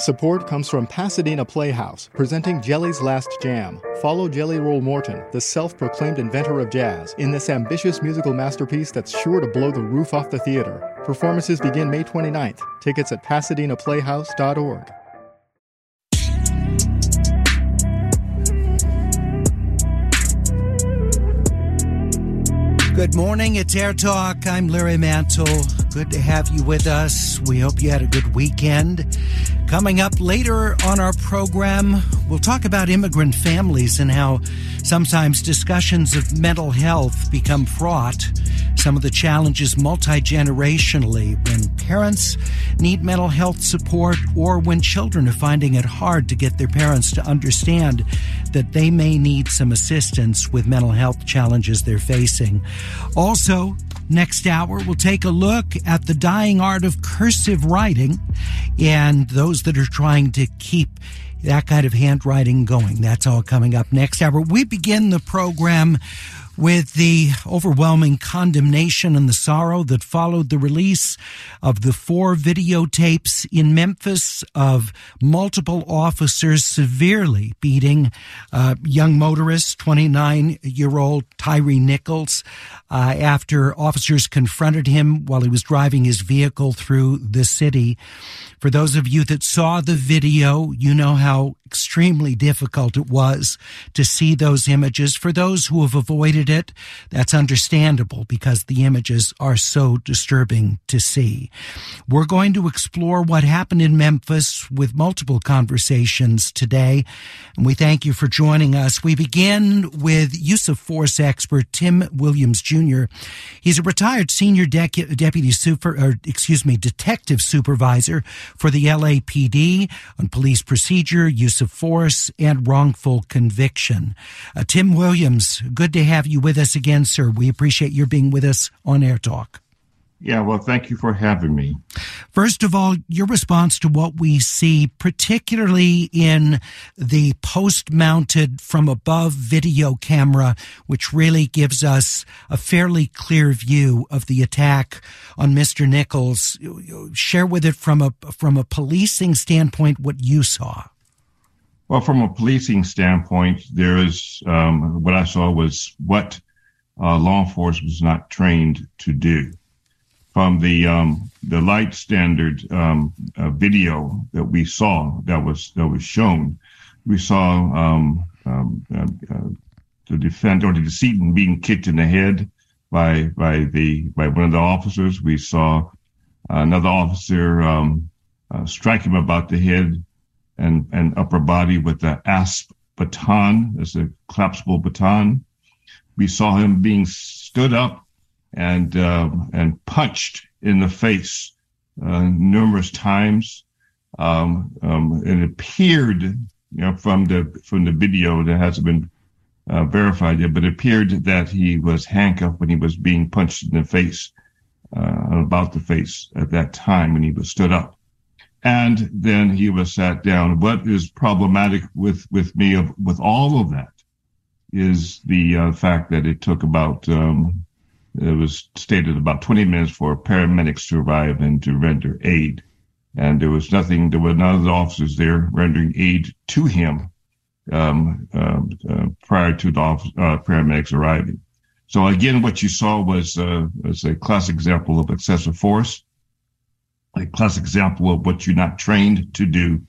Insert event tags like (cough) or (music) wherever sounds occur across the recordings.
Support comes from Pasadena Playhouse, presenting Jelly's Last Jam. Follow Jelly Roll Morton, the self proclaimed inventor of jazz, in this ambitious musical masterpiece that's sure to blow the roof off the theater. Performances begin May 29th. Tickets at pasadenaplayhouse.org. Good morning, it's Air Talk. I'm Larry Mantle. Good to have you with us. We hope you had a good weekend. Coming up later on our program, we'll talk about immigrant families and how sometimes discussions of mental health become fraught. Some of the challenges multi generationally when parents need mental health support or when children are finding it hard to get their parents to understand that they may need some assistance with mental health challenges they're facing. Also, Next hour, we'll take a look at the dying art of cursive writing and those that are trying to keep that kind of handwriting going. That's all coming up next hour. We begin the program with the overwhelming condemnation and the sorrow that followed the release of the four videotapes in Memphis of multiple officers severely beating uh, young motorist, 29 year old Tyre Nichols, uh, after officers confronted him while he was driving his vehicle through the city. For those of you that saw the video, you know how extremely difficult it was to see those images. For those who have avoided it, that's understandable because the images are so disturbing to see. We're going to explore what happened in Memphis with multiple conversations today, and we thank you for joining us. We begin with use of force expert Tim Williams Jr. He's a retired senior de- deputy super, or excuse me, detective supervisor for the LAPD on police procedure, use of force, and wrongful conviction. Uh, Tim Williams, good to have you with us again, sir. We appreciate your being with us on Air Talk. Yeah, well, thank you for having me. First of all, your response to what we see, particularly in the post mounted from above video camera, which really gives us a fairly clear view of the attack on Mr. Nichols. Share with it from a, from a policing standpoint what you saw. Well, from a policing standpoint, there is um, what I saw was what uh, law enforcement was not trained to do from the um, the light standard um, uh, video that we saw that was that was shown, we saw um, um uh, uh, the defendant or the decedent being kicked in the head by by the by one of the officers. We saw another officer um, uh, strike him about the head and and upper body with the asp baton, as a collapsible baton. We saw him being stood up and uh, and punched in the face uh, numerous times. Um, um, it appeared, you know, from the from the video that hasn't been uh, verified yet, but it appeared that he was handcuffed when he was being punched in the face, uh, about the face at that time when he was stood up, and then he was sat down. What is problematic with with me of with all of that is the uh, fact that it took about um, it was stated about 20 minutes for paramedics to arrive and to render aid. And there was nothing, there were none of the officers there rendering aid to him um, uh, uh, prior to the office, uh, paramedics arriving. So again, what you saw was, uh, was a classic example of excessive force, a classic example of what you're not trained to do.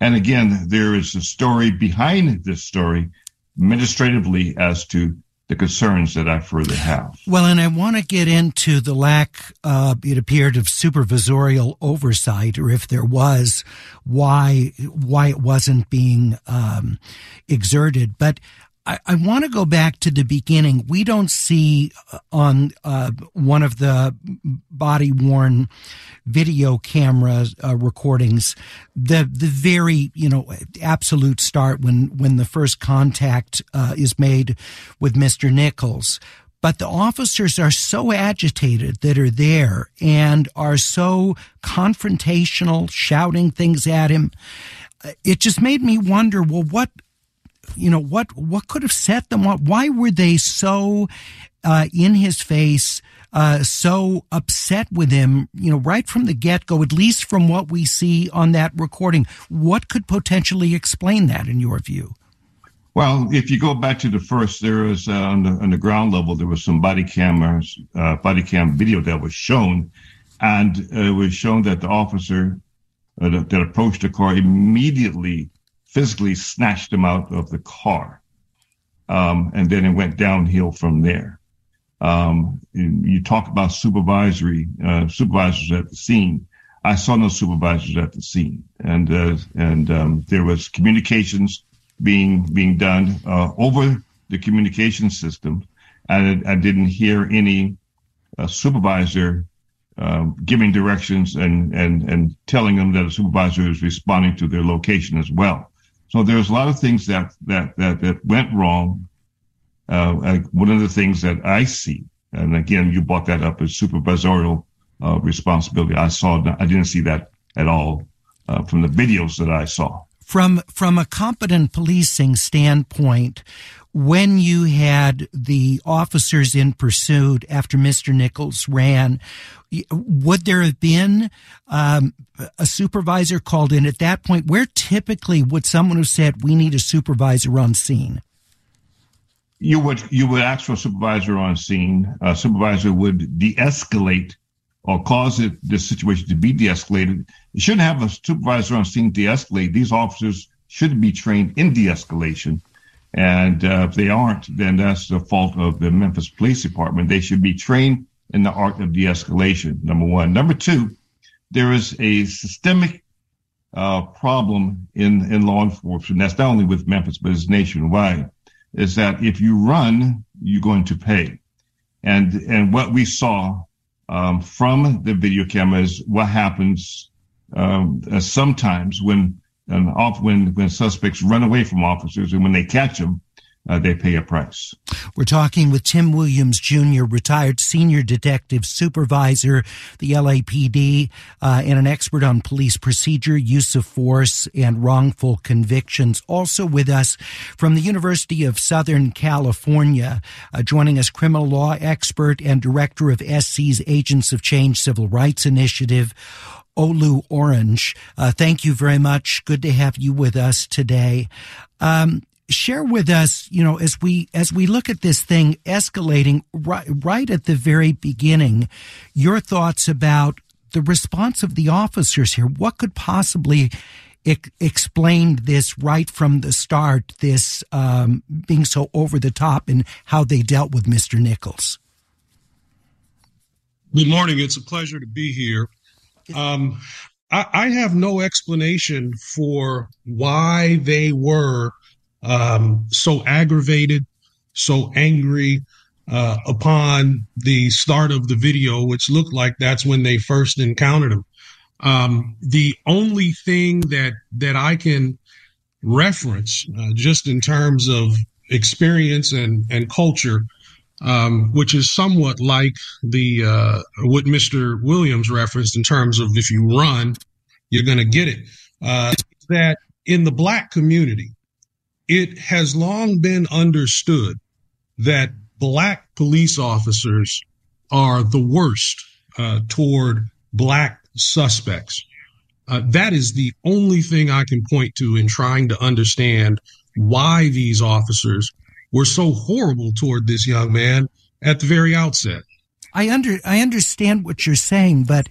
And again, there is a story behind this story administratively as to the concerns that I further have. Well, and I want to get into the lack, uh, it appeared, of supervisorial oversight, or if there was, why why it wasn't being um, exerted. But I, I want to go back to the beginning. We don't see uh, on uh, one of the body worn video camera uh, recordings the the very you know absolute start when when the first contact uh, is made with Mr. Nichols. but the officers are so agitated that are there and are so confrontational, shouting things at him. It just made me wonder, well, what, you know, what, what could have set them up? Why were they so, uh, in his face, uh, so upset with him, you know, right from the get go, at least from what we see on that recording? What could potentially explain that in your view? Well, if you go back to the first, there was uh, on, the, on the ground level, there was some body cameras, uh, body cam video that was shown, and uh, it was shown that the officer uh, that, that, approached the car immediately physically snatched him out of the car, um, and then it went downhill from there. Um, you talk about supervisory uh, supervisors at the scene. I saw no supervisors at the scene, and uh, and um, there was communications being being done uh, over the communication system, and I, didn't hear any uh, supervisor um, giving directions and and and telling them that a supervisor is responding to their location as well. So there's a lot of things that that that, that went wrong. Uh, one of the things that I see, and again, you brought that up as supervisorial uh, responsibility. I saw I didn't see that at all uh, from the videos that I saw from from a competent policing standpoint, when you had the officers in pursuit after Mr. Nichols ran, would there have been um, a supervisor called in at that point? Where typically would someone have said, "We need a supervisor on scene"? You would you would ask for a supervisor on scene. A supervisor would de-escalate or cause it, situation to be de-escalated. You shouldn't have a supervisor on scene de-escalate. These officers should be trained in de-escalation. And uh, if they aren't, then that's the fault of the Memphis Police Department. They should be trained in the art of de-escalation, number one. Number two, there is a systemic uh, problem in, in law enforcement. That's not only with Memphis, but it's nationwide. Is that if you run, you're going to pay. And, and what we saw um, from the video cameras what happens um, uh, sometimes when off when when suspects run away from officers and when they catch them uh, they pay a price. We're talking with Tim Williams Jr., retired senior detective supervisor, the LAPD, uh, and an expert on police procedure, use of force, and wrongful convictions. Also with us from the University of Southern California, uh, joining us, criminal law expert and director of SC's Agents of Change Civil Rights Initiative. Olu Orange. Uh, thank you very much. Good to have you with us today. Um, share with us, you know, as we as we look at this thing escalating right, right at the very beginning, your thoughts about the response of the officers here. What could possibly explain this right from the start? This um, being so over the top and how they dealt with Mister Nichols. Good morning. It's a pleasure to be here. Um, I, I have no explanation for why they were um, so aggravated, so angry uh, upon the start of the video, which looked like that's when they first encountered him. Um, the only thing that that I can reference, uh, just in terms of experience and and culture, um, which is somewhat like the uh, what Mr. Williams referenced in terms of if you run, you're going to get it. Uh, that in the black community, it has long been understood that black police officers are the worst uh, toward black suspects. Uh, that is the only thing I can point to in trying to understand why these officers were so horrible toward this young man at the very outset. I under I understand what you're saying, but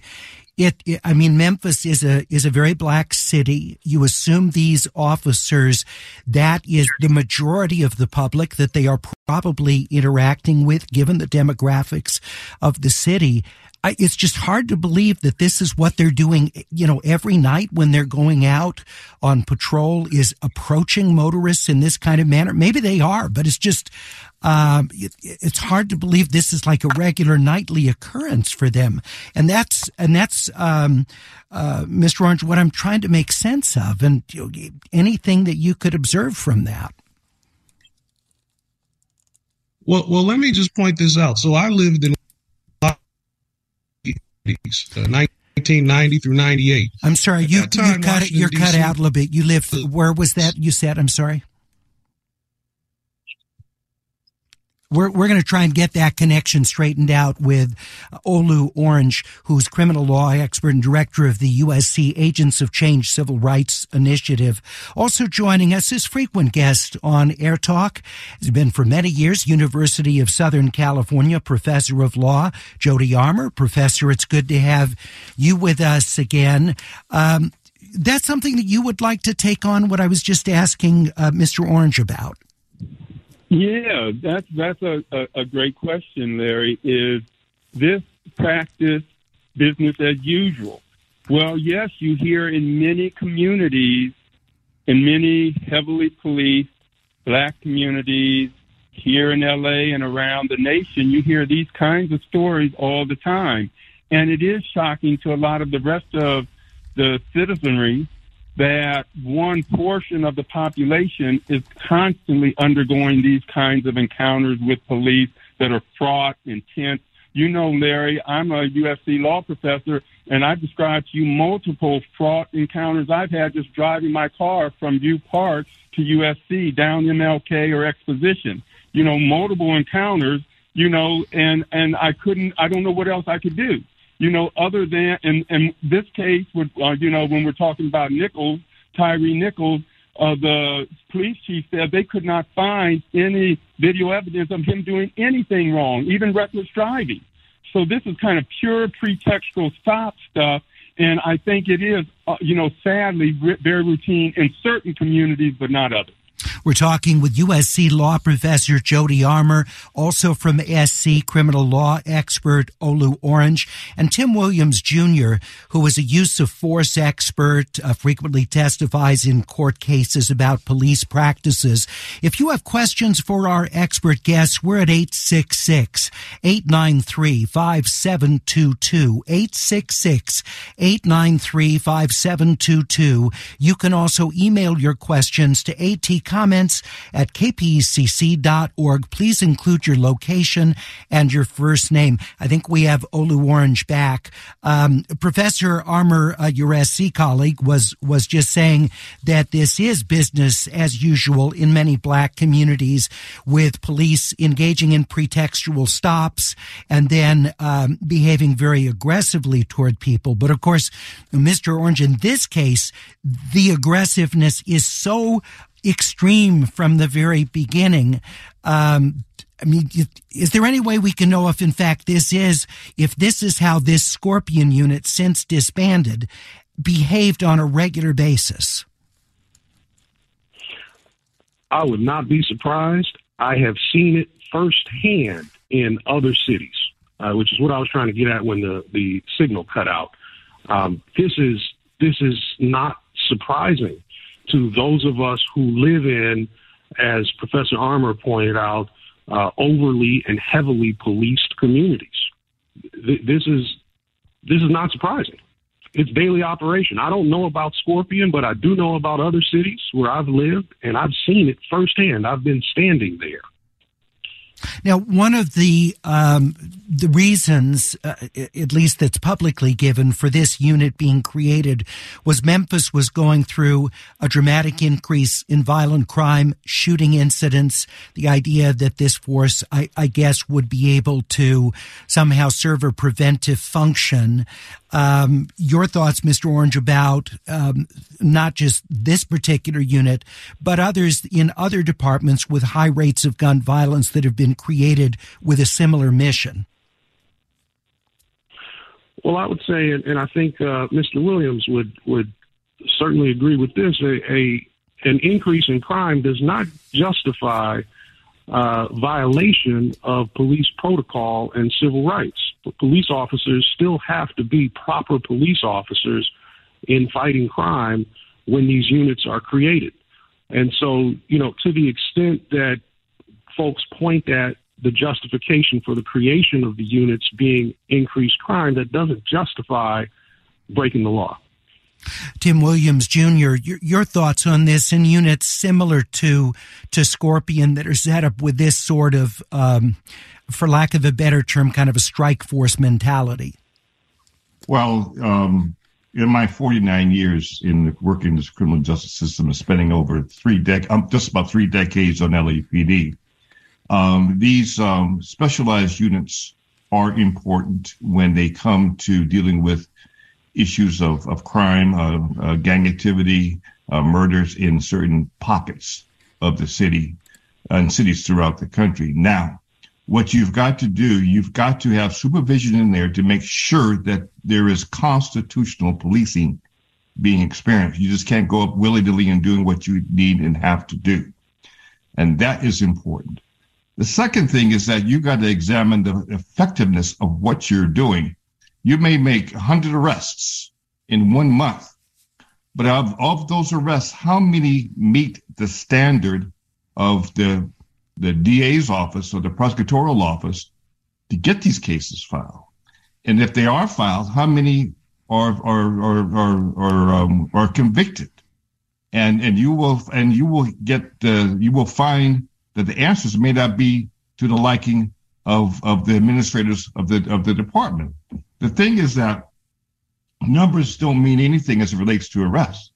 it, it, I mean, Memphis is a, is a very black city. You assume these officers, that is the majority of the public that they are probably interacting with, given the demographics of the city. I, it's just hard to believe that this is what they're doing, you know, every night when they're going out on patrol is approaching motorists in this kind of manner. Maybe they are, but it's just, um, it, it's hard to believe this is like a regular nightly occurrence for them. And that's, and that's, um, uh, Mr. Orange, what I'm trying to make sense of and you know, anything that you could observe from that. Well, well, let me just point this out. So I lived in 1990 uh, through 98. I'm sorry, you, you cut, you're cut out a little bit. You lived, uh, where was that you said? I'm sorry. We're, we're going to try and get that connection straightened out with Olu Orange, who's criminal law expert and director of the USC Agents of Change Civil Rights Initiative. Also joining us is frequent guest on Air Talk. He's been for many years University of Southern California professor of law, Jody Armour. Professor, it's good to have you with us again. Um, that's something that you would like to take on what I was just asking uh, Mr. Orange about. Yeah, that's that's a, a, a great question, Larry. Is this practice business as usual? Well, yes, you hear in many communities, in many heavily policed black communities here in LA and around the nation, you hear these kinds of stories all the time. And it is shocking to a lot of the rest of the citizenry that one portion of the population is constantly undergoing these kinds of encounters with police that are fraught, intense. You know, Larry, I'm a USC law professor, and I've described to you multiple fraught encounters I've had just driving my car from U Park to USC down MLK or Exposition. You know, multiple encounters. You know, and and I couldn't. I don't know what else I could do you know, other than, in, in this case, with, uh, you know, when we're talking about Nichols, Tyre Nichols, uh, the police chief said they could not find any video evidence of him doing anything wrong, even reckless driving. So this is kind of pure pretextual stop stuff. And I think it is, uh, you know, sadly very routine in certain communities, but not others. We're talking with USC law professor Jody Armour, also from SC criminal law expert Olu Orange, and Tim Williams Jr., who is a use of force expert, uh, frequently testifies in court cases about police practices. If you have questions for our expert guests, we're at 866 893 5722. 866 893 5722. You can also email your questions to AT comments at kpcc.org. Please include your location and your first name. I think we have Olu Orange back. Um, Professor Armour, uh, your SC colleague, was was just saying that this is business as usual in many black communities, with police engaging in pretextual stops and then um, behaving very aggressively toward people. But of course, Mr. Orange, in this case, the aggressiveness is so extreme from the very beginning. Um, I mean, is there any way we can know if, in fact, this is, if this is how this Scorpion unit, since disbanded, behaved on a regular basis? I would not be surprised. I have seen it firsthand in other cities, uh, which is what I was trying to get at when the, the signal cut out. Um, this is this is not surprising to those of us who live in, as Professor Armour pointed out, uh, overly and heavily policed communities. Th- this is this is not surprising. It's daily operation. I don't know about Scorpion, but I do know about other cities where I've lived and I've seen it firsthand. I've been standing there. Now, one of the um, the reasons, uh, at least that's publicly given, for this unit being created was Memphis was going through a dramatic increase in violent crime, shooting incidents. The idea that this force, I, I guess, would be able to somehow serve a preventive function. Um, your thoughts, Mr. Orange, about um, not just this particular unit, but others in other departments with high rates of gun violence that have been created with a similar mission? Well, I would say, and, I think uh, Mr. Williams would would certainly agree with this. A, a an increase in crime does not justify uh, violation of police protocol and civil rights. But police officers still have to be proper police officers in fighting crime when these units are created. And so, you know, to the extent that folks point at the justification for the creation of the units being increased crime, that doesn't justify breaking the law. Tim Williams Jr., your, your, thoughts on this in units similar to to Scorpion that are set up with this sort of, um, for lack of a better term, kind of a strike force mentality? Well, um, in my 49 years in working in the criminal justice system and spending over three dec, um, just about three decades on LAPD, um, these um, specialized units are important when they come to dealing with issues of, of crime, uh, uh, gang activity, uh, murders in certain pockets of the city and cities throughout the country. Now, what you've got to do, you've got to have supervision in there to make sure that there is constitutional policing being experienced. You just can't go up willy nilly and doing what you need and have to do. And that is important. The second thing is that you got to examine the effectiveness of what you're doing you may make 100 arrests in one month, but of, of those arrests, how many meet the standard of the, the DA's office or the prosecutorial office to get these cases filed? And if they are filed, how many are, are, are, are, are, um, are convicted? And, and you will, and you will get the, you will find that the answers may not be to the liking of, the administrators of the, of the department. The thing is that numbers don't mean anything as it relates to arrests.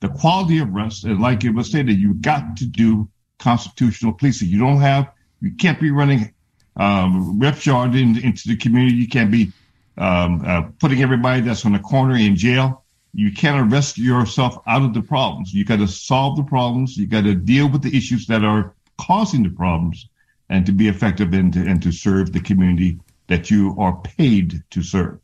The quality of arrests, and like it was stated, you've got to do constitutional policing. You don't have, you can't be running um, roughshod in, into the community. You can't be um, uh, putting everybody that's on the corner in jail. You can't arrest yourself out of the problems. You got to solve the problems. You got to deal with the issues that are causing the problems, and to be effective and to, and to serve the community that you are paid to serve.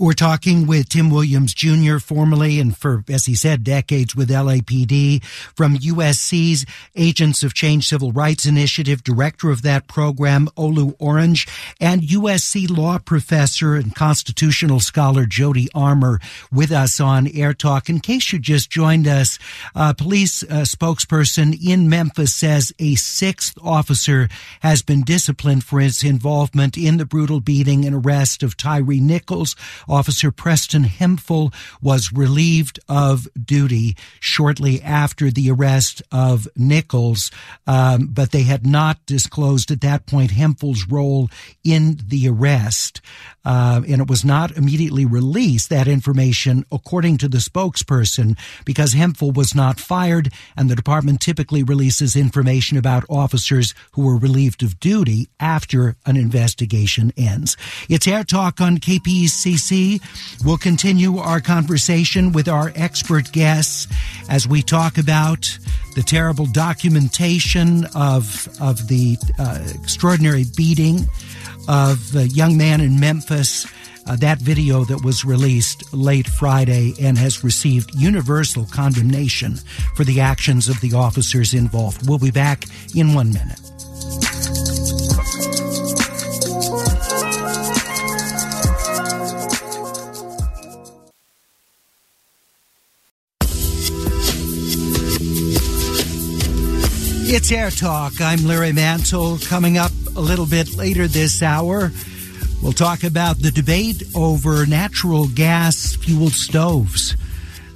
We're talking with Tim Williams Jr., formerly and for, as he said, decades with LAPD, from USC's Agents of Change Civil Rights Initiative, director of that program, Olu Orange, and USC law professor and constitutional scholar Jody Armour with us on Air Talk. In case you just joined us, a police uh, spokesperson in Memphis says a sixth officer has been disciplined for his involvement in the brutal beating and arrest of Tyre Nichols Officer Preston Hemphill was relieved of duty shortly after the arrest of Nichols, um, but they had not disclosed at that point Hemphill's role in the arrest. Uh, and it was not immediately released, that information, according to the spokesperson, because Hemphill was not fired, and the department typically releases information about officers who were relieved of duty after an investigation ends. It's Air Talk on KPCC We'll continue our conversation with our expert guests as we talk about the terrible documentation of, of the uh, extraordinary beating of the young man in Memphis. Uh, that video that was released late Friday and has received universal condemnation for the actions of the officers involved. We'll be back in one minute. It's Air Talk. I'm Larry Mantle. Coming up a little bit later this hour, we'll talk about the debate over natural gas fueled stoves.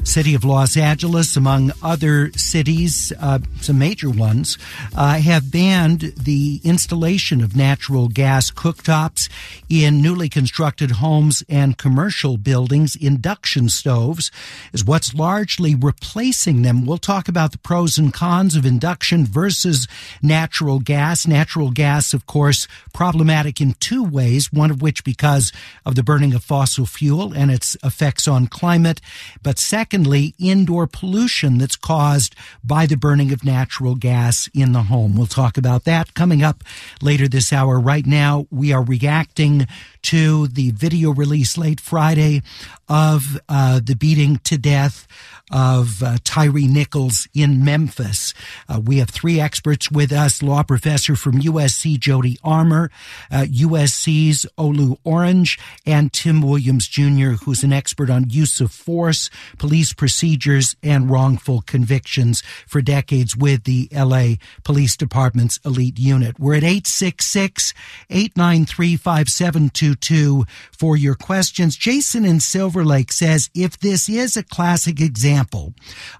City of Los Angeles, among other cities, uh, some major ones, uh, have banned the installation of natural gas cooktops in newly constructed homes and commercial buildings. Induction stoves is what's largely replacing them. We'll talk about the pros and cons of induction versus natural gas. Natural gas, of course, problematic in two ways, one of which because of the burning of fossil fuel and its effects on climate, but second, secondly, indoor pollution that's caused by the burning of natural gas in the home. We'll talk about that coming up later this hour. Right now, we are reacting to the video release late Friday of uh, the beating to death of uh, Tyre Nichols in Memphis. Uh, we have three experts with us law professor from USC, Jody Armour, uh, USC's Olu Orange, and Tim Williams Jr., who's an expert on use of force, police procedures and wrongful convictions for decades with the LA Police Department's elite unit. We're at 866-893-5722 for your questions. Jason in Silver Lake says if this is a classic example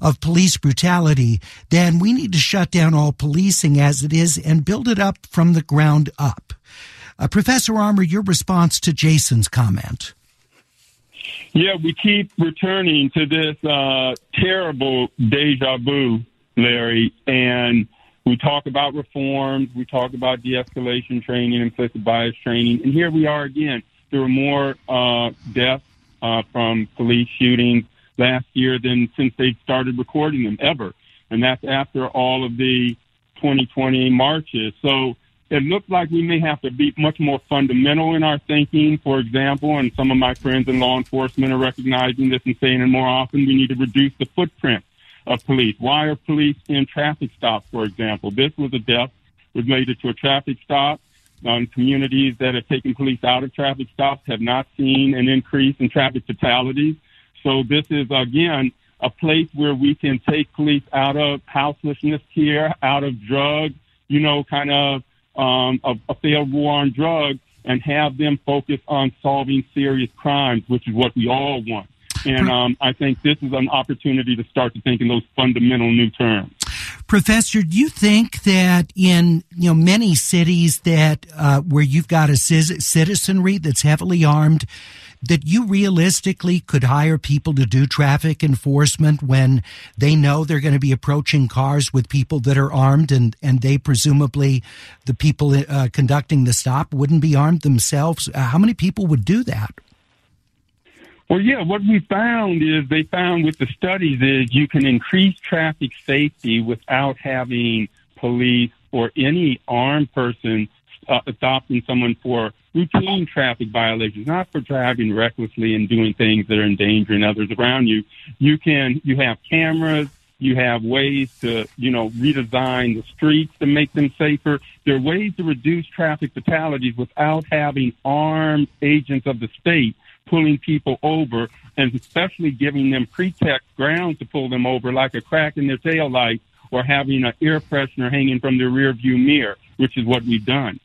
of police brutality, then we need to shut down all policing as it is and build it up from the ground up. Uh, Professor Armour, your response to Jason's comment. Yeah, we keep returning to this uh, terrible deja vu, Larry, and we talk about reforms, we talk about de-escalation training, implicit bias training, and here we are again. There are more uh, deaths uh, from police shootings last year than since they started recording them ever, and that's after all of the 2020 marches. So it looks like we may have to be much more fundamental in our thinking, for example, and some of my friends in law enforcement are recognizing this and saying it more often, we need to reduce the footprint of police. Why are police in traffic stops, for example? This was a death related to a traffic stop. Um, communities that have taken police out of traffic stops have not seen an increase in traffic fatalities. So this is, again, a place where we can take police out of houselessness here, out of drugs, you know, kind of um, a, a failed war on drugs and have them focus on solving serious crimes, which is what we all want. And um, I think this is an opportunity to start to think in those fundamental new terms. Professor, do you think that in you know many cities that uh, where you've got a citizenry that's heavily armed, that you realistically could hire people to do traffic enforcement when they know they're going to be approaching cars with people that are armed and, and they presumably, the people uh, conducting the stop wouldn't be armed themselves? Uh, how many people would do that? Well, yeah, what we found is they found with the studies is you can increase traffic safety without having police or any armed person uh, stopping someone for routine traffic violations, not for driving recklessly and doing things that are endangering others around you. You can, you have cameras, you have ways to, you know, redesign the streets to make them safer. There are ways to reduce traffic fatalities without having armed agents of the state pulling people over and especially giving them pretext grounds to pull them over like a crack in their tail light or having an air freshener hanging from their rear view mirror, which is what we've done.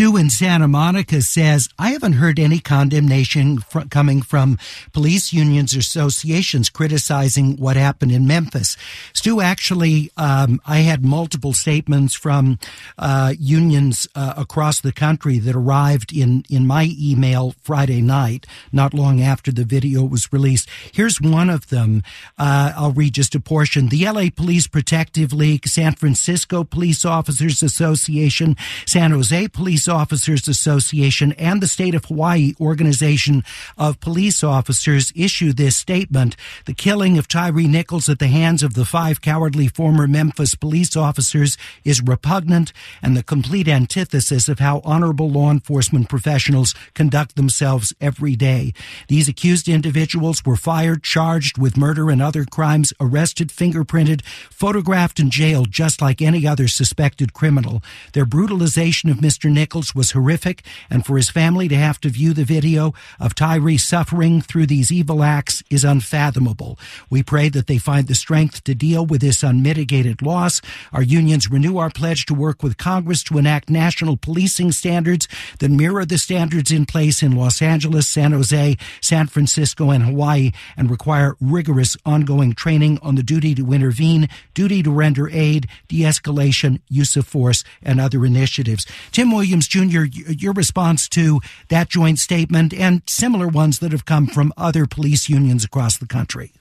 Stu in Santa Monica says, I haven't heard any condemnation fr- coming from police unions or associations criticizing what happened in Memphis. Stu, actually, um, I had multiple statements from uh, unions uh, across the country that arrived in, in my email Friday night, not long after the video was released. Here's one of them. Uh, I'll read just a portion. The LA Police Protective League, San Francisco Police Officers Association, San Jose Police Officers Association and the State of Hawaii Organization of Police Officers issue this statement. The killing of Tyre Nichols at the hands of the five cowardly former Memphis police officers is repugnant and the complete antithesis of how honorable law enforcement professionals conduct themselves every day. These accused individuals were fired, charged with murder and other crimes, arrested, fingerprinted, photographed, and jailed just like any other suspected criminal. Their brutalization of Mr. Nichols Was horrific, and for his family to have to view the video of Tyre suffering through these evil acts is unfathomable. We pray that they find the strength to deal with this unmitigated loss. Our unions renew our pledge to work with Congress to enact national policing standards that mirror the standards in place in Los Angeles, San Jose, San Francisco, and Hawaii, and require rigorous ongoing training on the duty to intervene, duty to render aid, de escalation, use of force, and other initiatives. Tim Williams Jr., your response to that joint statement and similar ones that have come from other police unions across the country.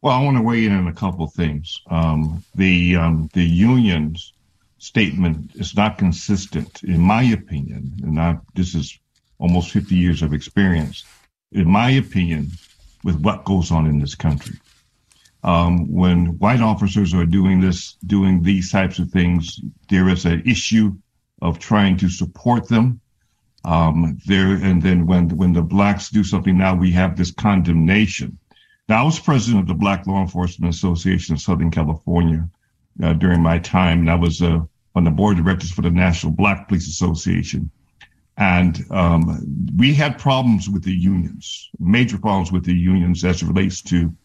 Well, I want to weigh in on a couple of things. Um, the um, the union's statement is not consistent, in my opinion, and I, this is almost 50 years of experience. In my opinion, with what goes on in this country. Um, when white officers are doing this, doing these types of things, there is an issue of trying to support them. Um, there and then when when the blacks do something, now we have this condemnation. Now I was president of the Black Law Enforcement Association of Southern California uh, during my time, and I was uh, on the board of directors for the National Black Police Association. And um, we had problems with the unions, major problems with the unions as it relates to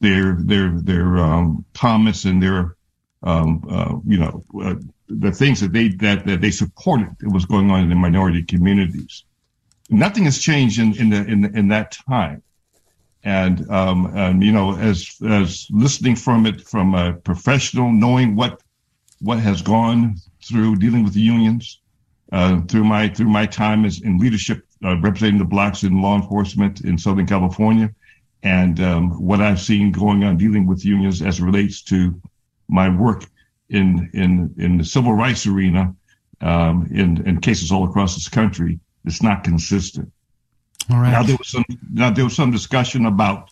their their their um, comments and their um, uh, you know uh, the things that they that, that they supported that was going on in the minority communities. Nothing has changed in in the, in, in that time, and um, you know as as listening from it from a professional, knowing what what has gone through dealing with the unions, uh, through my through my time as in leadership uh, representing the blacks in law enforcement in Southern California, and um, what I've seen going on dealing with unions as it relates to my work in in in the civil rights arena um, in in cases all across this country, it's not consistent. All right. Now there was some now there was some discussion about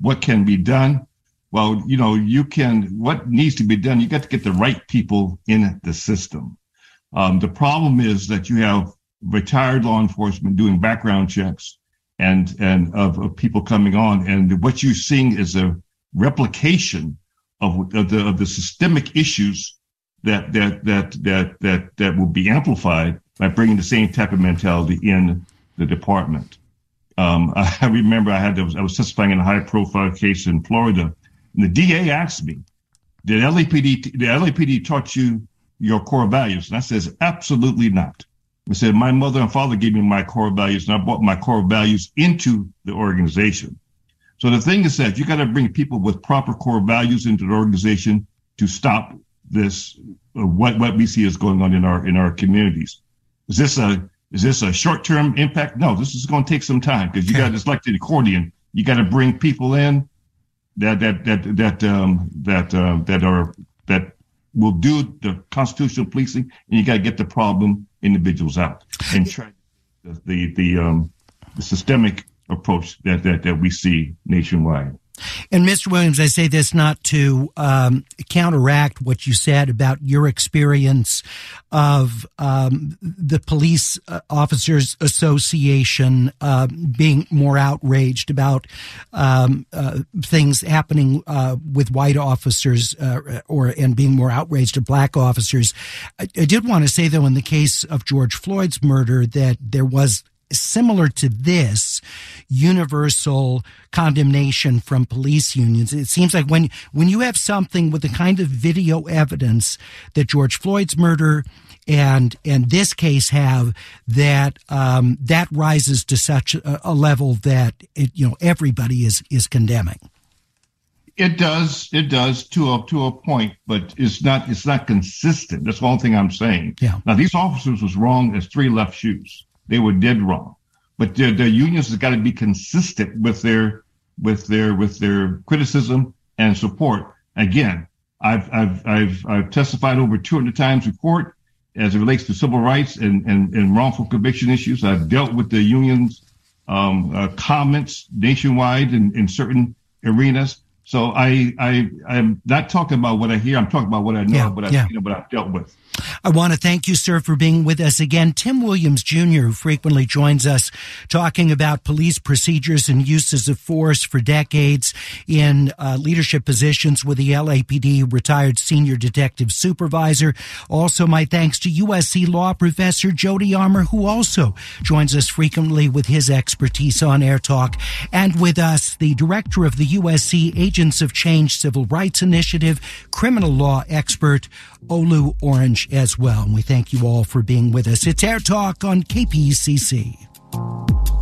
what can be done. Well, you know, you can what needs to be done. You got to get the right people in the system. Um, the problem is that you have retired law enforcement doing background checks and and of, of people coming on, and what you're seeing is a replication of, of the of the systemic issues that that that that that that will be amplified by bringing the same type of mentality in the department. Um, (laughs) I remember I had to, I was testifying in a high profile case in Florida, and the DA asked me, "Did LAPD the LAPD taught you your core values?" And I says, "Absolutely not." I said, "My mother and father gave me my core values, and I brought my core values into the organization." So the thing is that you got to bring people with proper core values into the organization to stop this uh, what what we see is going on in our in our communities. Is this a is this a short term impact? No, this is going to take some time because you got just like the accordion. You got to bring people in that that that that um, that uh, that are that will do the constitutional policing, and you got to get the problem individuals out and try the the, the um the systemic approach that, that, that we see nationwide. And Mr. Williams, I say this not to um, counteract what you said about your experience of um, the Police uh, Officers Association uh, being more outraged about um, uh, things happening uh, with white officers uh, or and being more outraged at black officers. I, I did want to say, though, in the case of George Floyd's murder, that there was similar to this universal condemnation from police unions. It seems like when, when you have something with the kind of video evidence that George Floyd's murder and and this case have that um, that rises to such a, a level that it, you know everybody is is condemning. It does, it does to a to a point, but it's not it's not consistent. That's the only thing I'm saying. Yeah. Now these officers was wrong as three left shoes. They were dead wrong. But the, the unions have got to be consistent with their with their with their criticism and support. Again, I've I've I've I've testified over 200 times in court as it relates to civil rights and and, and wrongful conviction issues. I've dealt with the unions um, uh, comments nationwide in, in certain arenas. So I I I'm not talking about what I hear. I'm talking about what I know, Yeah, what I've yeah. seen, and what I've dealt with. I want to thank you, sir, for being with us again. Tim Williams Jr., who frequently joins us talking about police procedures and uses of force for decades in uh, leadership positions with the LAPD, retired senior detective supervisor. Also, my thanks to USC law professor Jody Armour, who also joins us frequently with his expertise on Air Talk. And with us, the director of the USC Agents of Change Civil Rights Initiative, criminal law expert, Olu Orange as well. And we thank you all for being with us. It's Air Talk on KPCC.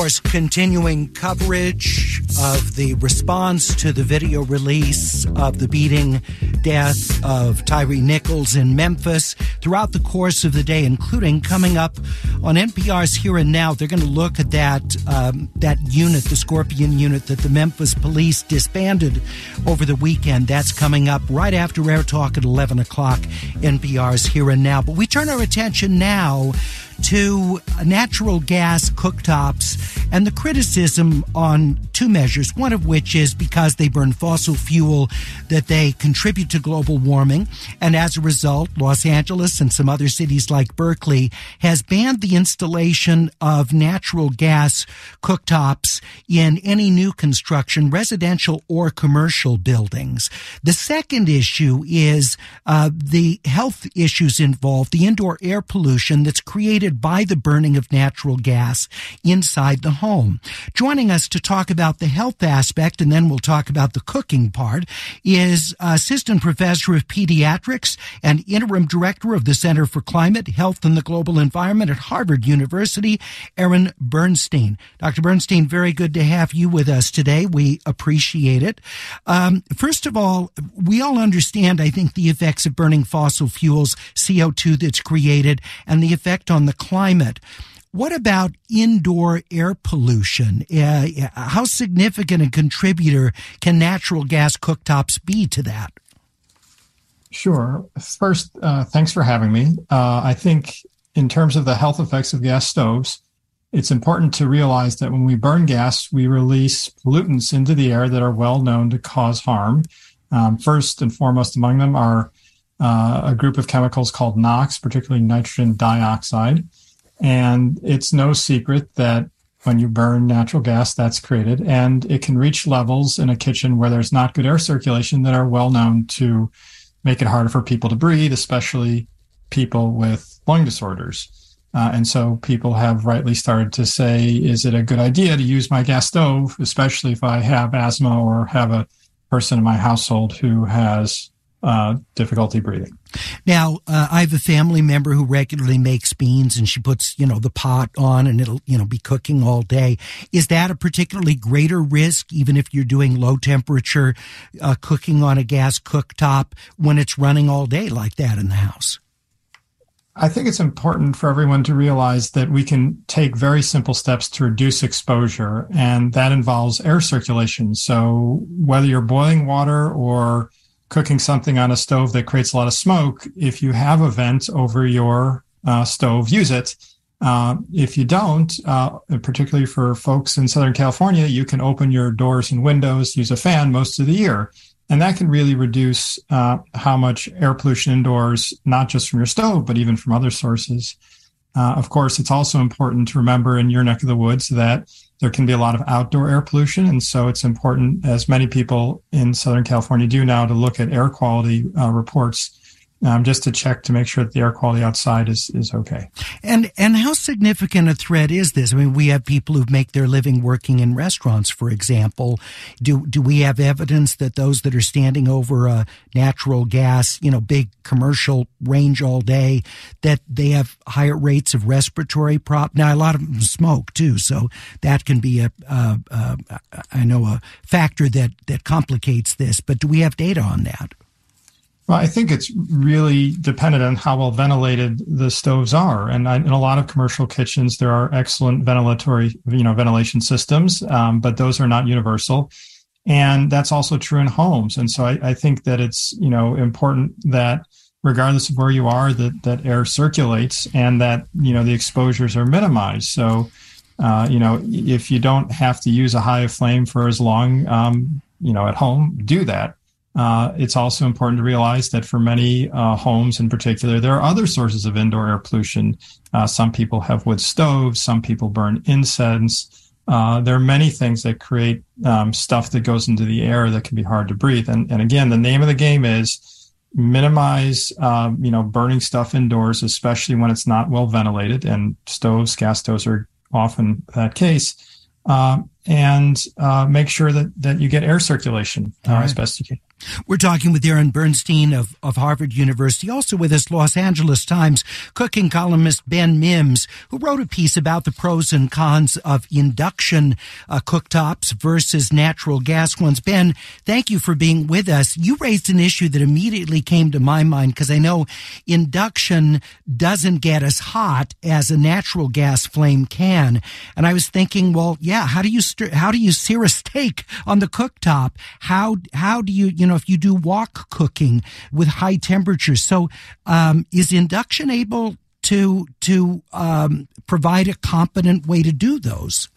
Course, continuing coverage of the response to the video release of the beating death of Tyre Nichols in Memphis throughout the course of the day, including coming up on NPR's Here and Now. They're going to look at that um, that unit, the Scorpion unit that the Memphis police disbanded over the weekend. That's coming up right after Air Talk at 11 o'clock. NPR's Here and Now. But we turn our attention now to natural gas cooktops and the criticism on two measures, one of which is because they burn fossil fuel that they contribute to global warming. And as a result, Los Angeles and some other cities like Berkeley has banned the installation of natural gas cooktops in any new construction, residential or commercial buildings. The second issue is uh, the health issues involved, the indoor air pollution that's created by the burning of natural gas inside the home. Joining us to talk about the health aspect, and then we'll talk about the cooking part, is Assistant Professor of Pediatrics and Interim Director of the Center for Climate, Health, and the Global Environment at Harvard University, Aaron Bernstein. Dr. Bernstein, very good to have you with us today. We appreciate it. Um, first of all, we all understand, I think, the effects of burning fossil fuels, CO2 that's created, and the effect on the climate. What about indoor air pollution? Uh, how significant a contributor can natural gas cooktops be to that? Sure. First, uh, thanks for having me. Uh, I think, in terms of the health effects of gas stoves, it's important to realize that when we burn gas, we release pollutants into the air that are well known to cause harm. Um, first and foremost among them are uh, a group of chemicals called NOx, particularly nitrogen dioxide. And it's no secret that when you burn natural gas, that's created. And it can reach levels in a kitchen where there's not good air circulation that are well known to make it harder for people to breathe, especially people with lung disorders. Uh, and so people have rightly started to say, is it a good idea to use my gas stove, especially if I have asthma or have a person in my household who has uh, difficulty breathing? Now, uh, I have a family member who regularly makes beans and she puts, you know, the pot on and it'll, you know, be cooking all day. Is that a particularly greater risk, even if you're doing low temperature uh, cooking on a gas cooktop when it's running all day like that in the house? I think it's important for everyone to realize that we can take very simple steps to reduce exposure, and that involves air circulation. So, whether you're boiling water or cooking something on a stove that creates a lot of smoke, if you have a vent over your uh, stove, use it. Uh, if you don't, uh, particularly for folks in Southern California, you can open your doors and windows, use a fan most of the year. And that can really reduce uh, how much air pollution indoors, not just from your stove, but even from other sources. Uh, of course, it's also important to remember in your neck of the woods that there can be a lot of outdoor air pollution. And so it's important, as many people in Southern California do now, to look at air quality uh, reports um, just to check to make sure that the air quality outside is is okay. And and how significant a threat is this? I mean, we have people who make their living working in restaurants, for example. Do do we have evidence that those that are standing over a natural gas, you know, big commercial range all day, that they have higher rates of respiratory prop? Now, a lot of them smoke too, so that can be a, a, a I know a factor that that complicates this. But do we have data on that? Well, I think it's really dependent on how well ventilated the stoves are, and I, in a lot of commercial kitchens, there are excellent ventilatory, you know, ventilation systems, um, but those are not universal, and that's also true in homes. And so, I, I, think that it's you know important that regardless of where you are, that that air circulates and that you know the exposures are minimized. So, uh, you know, if you don't have to use a high flame for as long, um, you know, at home, do that uh, it's also important to realize that for many uh, homes in particular, there are other sources of indoor air pollution. Uh, some people have wood stoves, some people burn incense. Uh, there are many things that create um, stuff that goes into the air that can be hard to breathe. And, and again, the name of the game is minimize, um, you know, burning stuff indoors, especially when it's not well ventilated. And stoves, gas stoves are often that case. Uh, and uh, make sure that, that you get air circulation right. as best you can. We're talking with Aaron Bernstein of, of Harvard University. Also with us, Los Angeles Times cooking columnist Ben Mims, who wrote a piece about the pros and cons of induction uh, cooktops versus natural gas ones. Ben, thank you for being with us. You raised an issue that immediately came to my mind because I know induction doesn't get as hot as a natural gas flame can. And I was thinking, well, yeah, how do you, st- how do you sear a steak on the cooktop? How, how do you, you know, know, if you do wok cooking with high temperatures. So, um, is induction able to to um, provide a competent way to do those?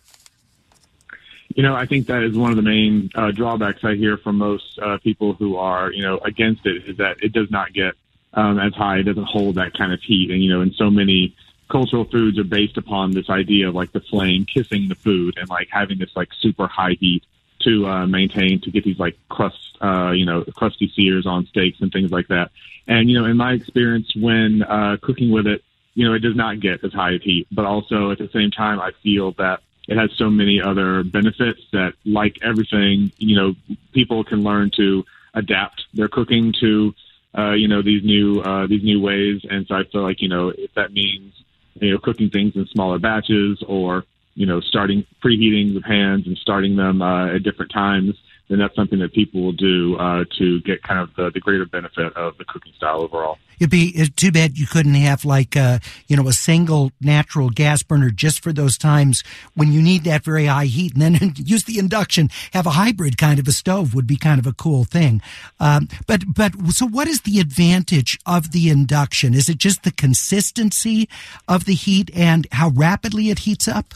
You know, I think that is one of the main uh, drawbacks I hear from most uh, people who are, you know, against it is that it does not get um, as high. It doesn't hold that kind of heat. And, you know, in so many cultural foods are based upon this idea of like the flame kissing the food and like having this like super high heat to uh, maintain to get these like crust, uh, you know, crusty sears on steaks and things like that. And, you know, in my experience when uh, cooking with it, you know, it does not get as high a heat, but also at the same time, I feel that it has so many other benefits that, like everything, you know, people can learn to adapt their cooking to, uh, you know, these new uh, these new ways. And so I feel like, you know, if that means you know cooking things in smaller batches or you know starting preheating the pans and starting them uh, at different times then that's something that people will do uh, to get kind of the, the, greater benefit of the cooking style overall. It'd be too bad you couldn't have like uh, you know a single natural gas burner just for those times when you need that very high heat, and then (laughs) use the induction. Have a hybrid kind of a stove would be kind of a cool thing. Um, but but so what is the advantage of the induction? Is it just the consistency of the heat and how rapidly it heats up?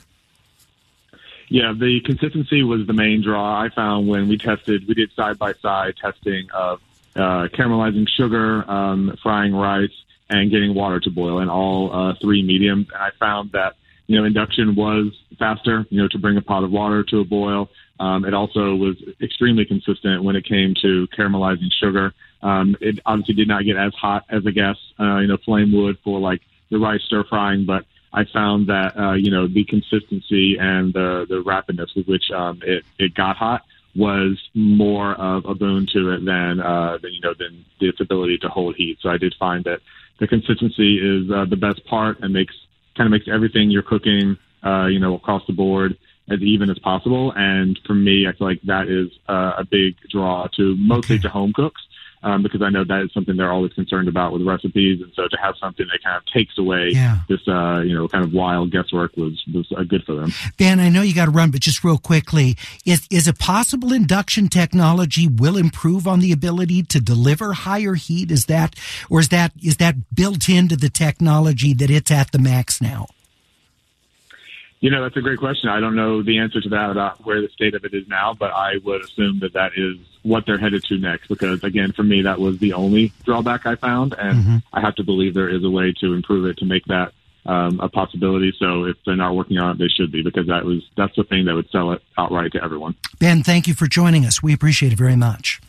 Yeah, the consistency was the main draw I found when we tested. We did side by side testing of uh, caramelizing sugar, um, frying rice, and getting water to boil in all uh, three mediums. And I found that you know induction was faster. You know, to bring a pot of water to a boil. Um, it also was extremely consistent when it came to caramelizing sugar. Um, it obviously did not get as hot as a gas, uh, you know, flame would for like the rice stir frying, but I found that uh, you know the consistency and the the rapidness with which um, it it got hot was more of a boon to it than uh, than you know than its ability to hold heat. So I did find that the consistency is uh, the best part and makes kind of makes everything you're cooking uh, you know across the board as even as possible. And for me, I feel like that is uh, a big draw to mostly okay. to home cooks um, because I know that is something they're always concerned about with recipes, and so to have something that kind of takes away yeah. this, uh, you know, kind of wild guesswork was was uh, good for them. Ben, I know you got to run, but just real quickly, is is a possible induction technology will improve on the ability to deliver higher heat? Is that, or is that is that built into the technology that it's at the max now? You know, that's a great question. I don't know the answer to that about where the state of it is now, but I would assume that that is what they're headed to next. Because again, for me, that was the only drawback I found, and mm-hmm. I have to believe there is a way to improve it to make that um, a possibility. So if they're not working on it, they should be because that was that's the thing that would sell it outright to everyone. Ben, thank you for joining us. We appreciate it very much.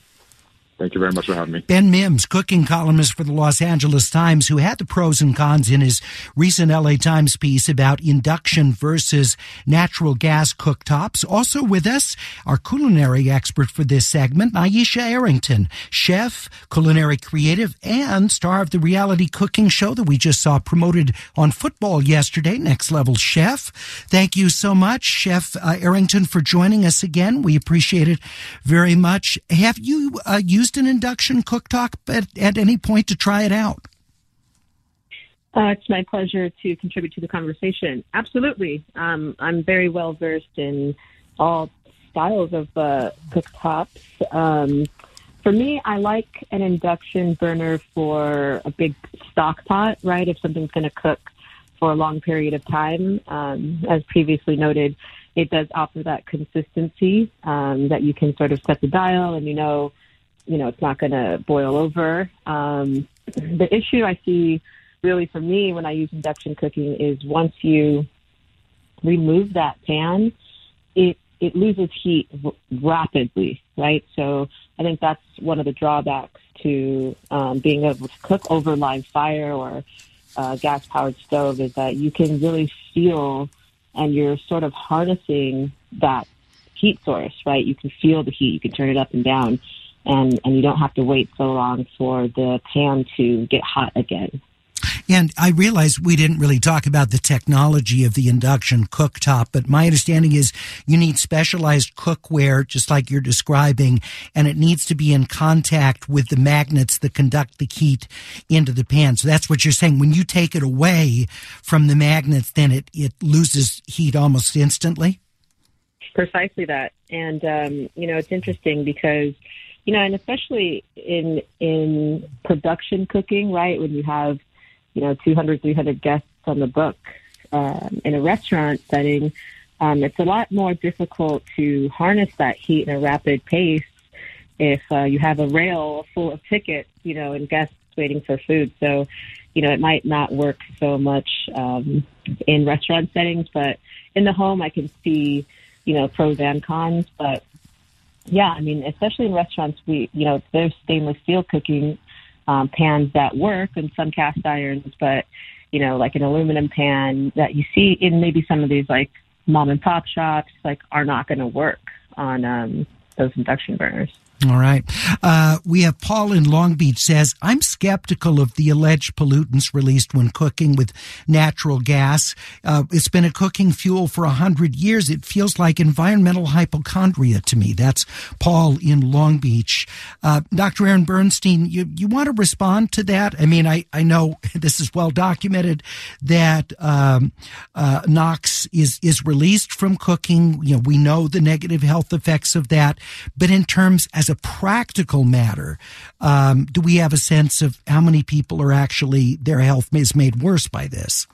Thank you very much for having me. Ben Mims, cooking columnist for the Los Angeles Times, who had the pros and cons in his recent LA Times piece about induction versus natural gas cooktops. Also with us, our culinary expert for this segment, Nyesha Arrington, chef, culinary creative, and star of the reality cooking show that we just saw promoted on football yesterday, Next Level Chef. Thank you so much, Chef uh, Arrington, for joining us again. We appreciate it very much. Have you uh, used used an induction cooktop at, at any point to try it out? Uh, it's my pleasure to contribute to the conversation. Absolutely. Um, I'm very well versed in all styles of uh, cooktops. Um, for me, I like an induction burner for a big stock pot, right? If something's going to cook for a long period of time. Um, as previously noted, it does offer that consistency um, that you can sort of set the dial and you know you know, it's not going to boil over. Um, the issue I see really for me when I use induction cooking is once you remove that pan, it it loses heat r- rapidly, right? So I think that's one of the drawbacks to um, being able to cook over live fire or uh, gas powered stove is that you can really feel and you're sort of harnessing that heat source, right? You can feel the heat, you can turn it up and down and, and you don't have to wait so long for the pan to get hot again. And I realize we didn't really talk about the technology of the induction cooktop, but my understanding is you need specialized cookware, just like you're describing, and it needs to be in contact with the magnets that conduct the heat into the pan. So that's what you're saying. When you take it away from the magnets, then it, it loses heat almost instantly? Precisely that. And, um, you know, it's interesting because you know, and especially in in production cooking, right? When you have, you know, 200, 300 guests on the book um, in a restaurant setting, um, it's a lot more difficult to harness that heat in a rapid pace if uh, you have a rail full of tickets, you know, and guests waiting for food. So, you know, it might not work so much um, in restaurant settings, but in the home, I can see, you know, pros and cons. But yeah, I mean, especially in restaurants, we, you know, there's stainless steel cooking um, pans that work and some cast irons, but you know, like an aluminum pan that you see in maybe some of these like mom and pop shops, like are not going to work on um, those induction burners. All right. Uh, we have Paul in Long Beach says, I'm skeptical of the alleged pollutants released when cooking with natural gas. Uh, it's been a cooking fuel for a hundred years. It feels like environmental hypochondria to me. That's Paul in Long Beach. Uh, Dr. Aaron Bernstein, you, you want to respond to that? I mean, I, I know (laughs) this is well documented that um, uh, NOx is, is released from cooking. You know, we know the negative health effects of that. But in terms as a practical matter, um, do we have a sense of how many people are actually their health is made worse by this?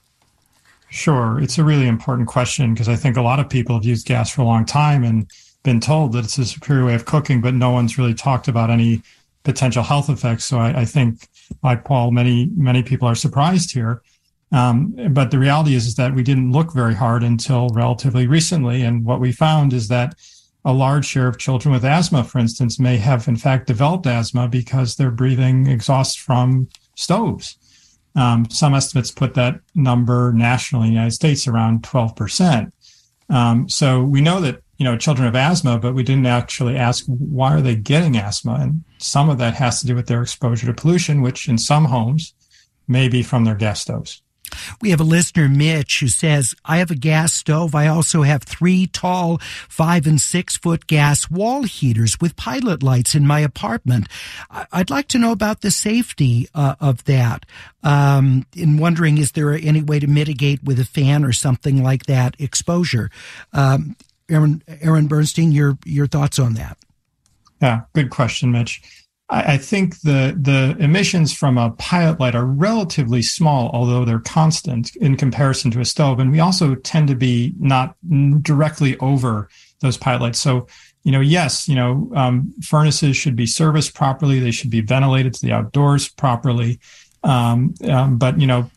Sure, it's a really important question because I think a lot of people have used gas for a long time and been told that it's a superior way of cooking, but no one's really talked about any potential health effects. So I, I think, like Paul, many many people are surprised here. Um, but the reality is, is that we didn't look very hard until relatively recently, and what we found is that a large share of children with asthma, for instance, may have in fact developed asthma because they're breathing exhaust from stoves. Um, some estimates put that number nationally in the United States around 12%. Um, so we know that you know children have asthma, but we didn't actually ask why are they getting asthma, and some of that has to do with their exposure to pollution, which in some homes may be from their gas stoves. We have a listener, Mitch, who says, I have a gas stove. I also have three tall five and six foot gas wall heaters with pilot lights in my apartment. I'd like to know about the safety uh, of that. Um, in wondering, is there any way to mitigate with a fan or something like that exposure? Um, Aaron, Aaron Bernstein, your, your thoughts on that? Yeah, good question, Mitch. I, think the the emissions from a pilot light are relatively small, although they're constant in comparison to a stove. And we also tend to be not directly over those pilot lights. So, you know, yes, you know, um, furnaces should be serviced properly. They should be ventilated to the outdoors properly. Um, um, but you know,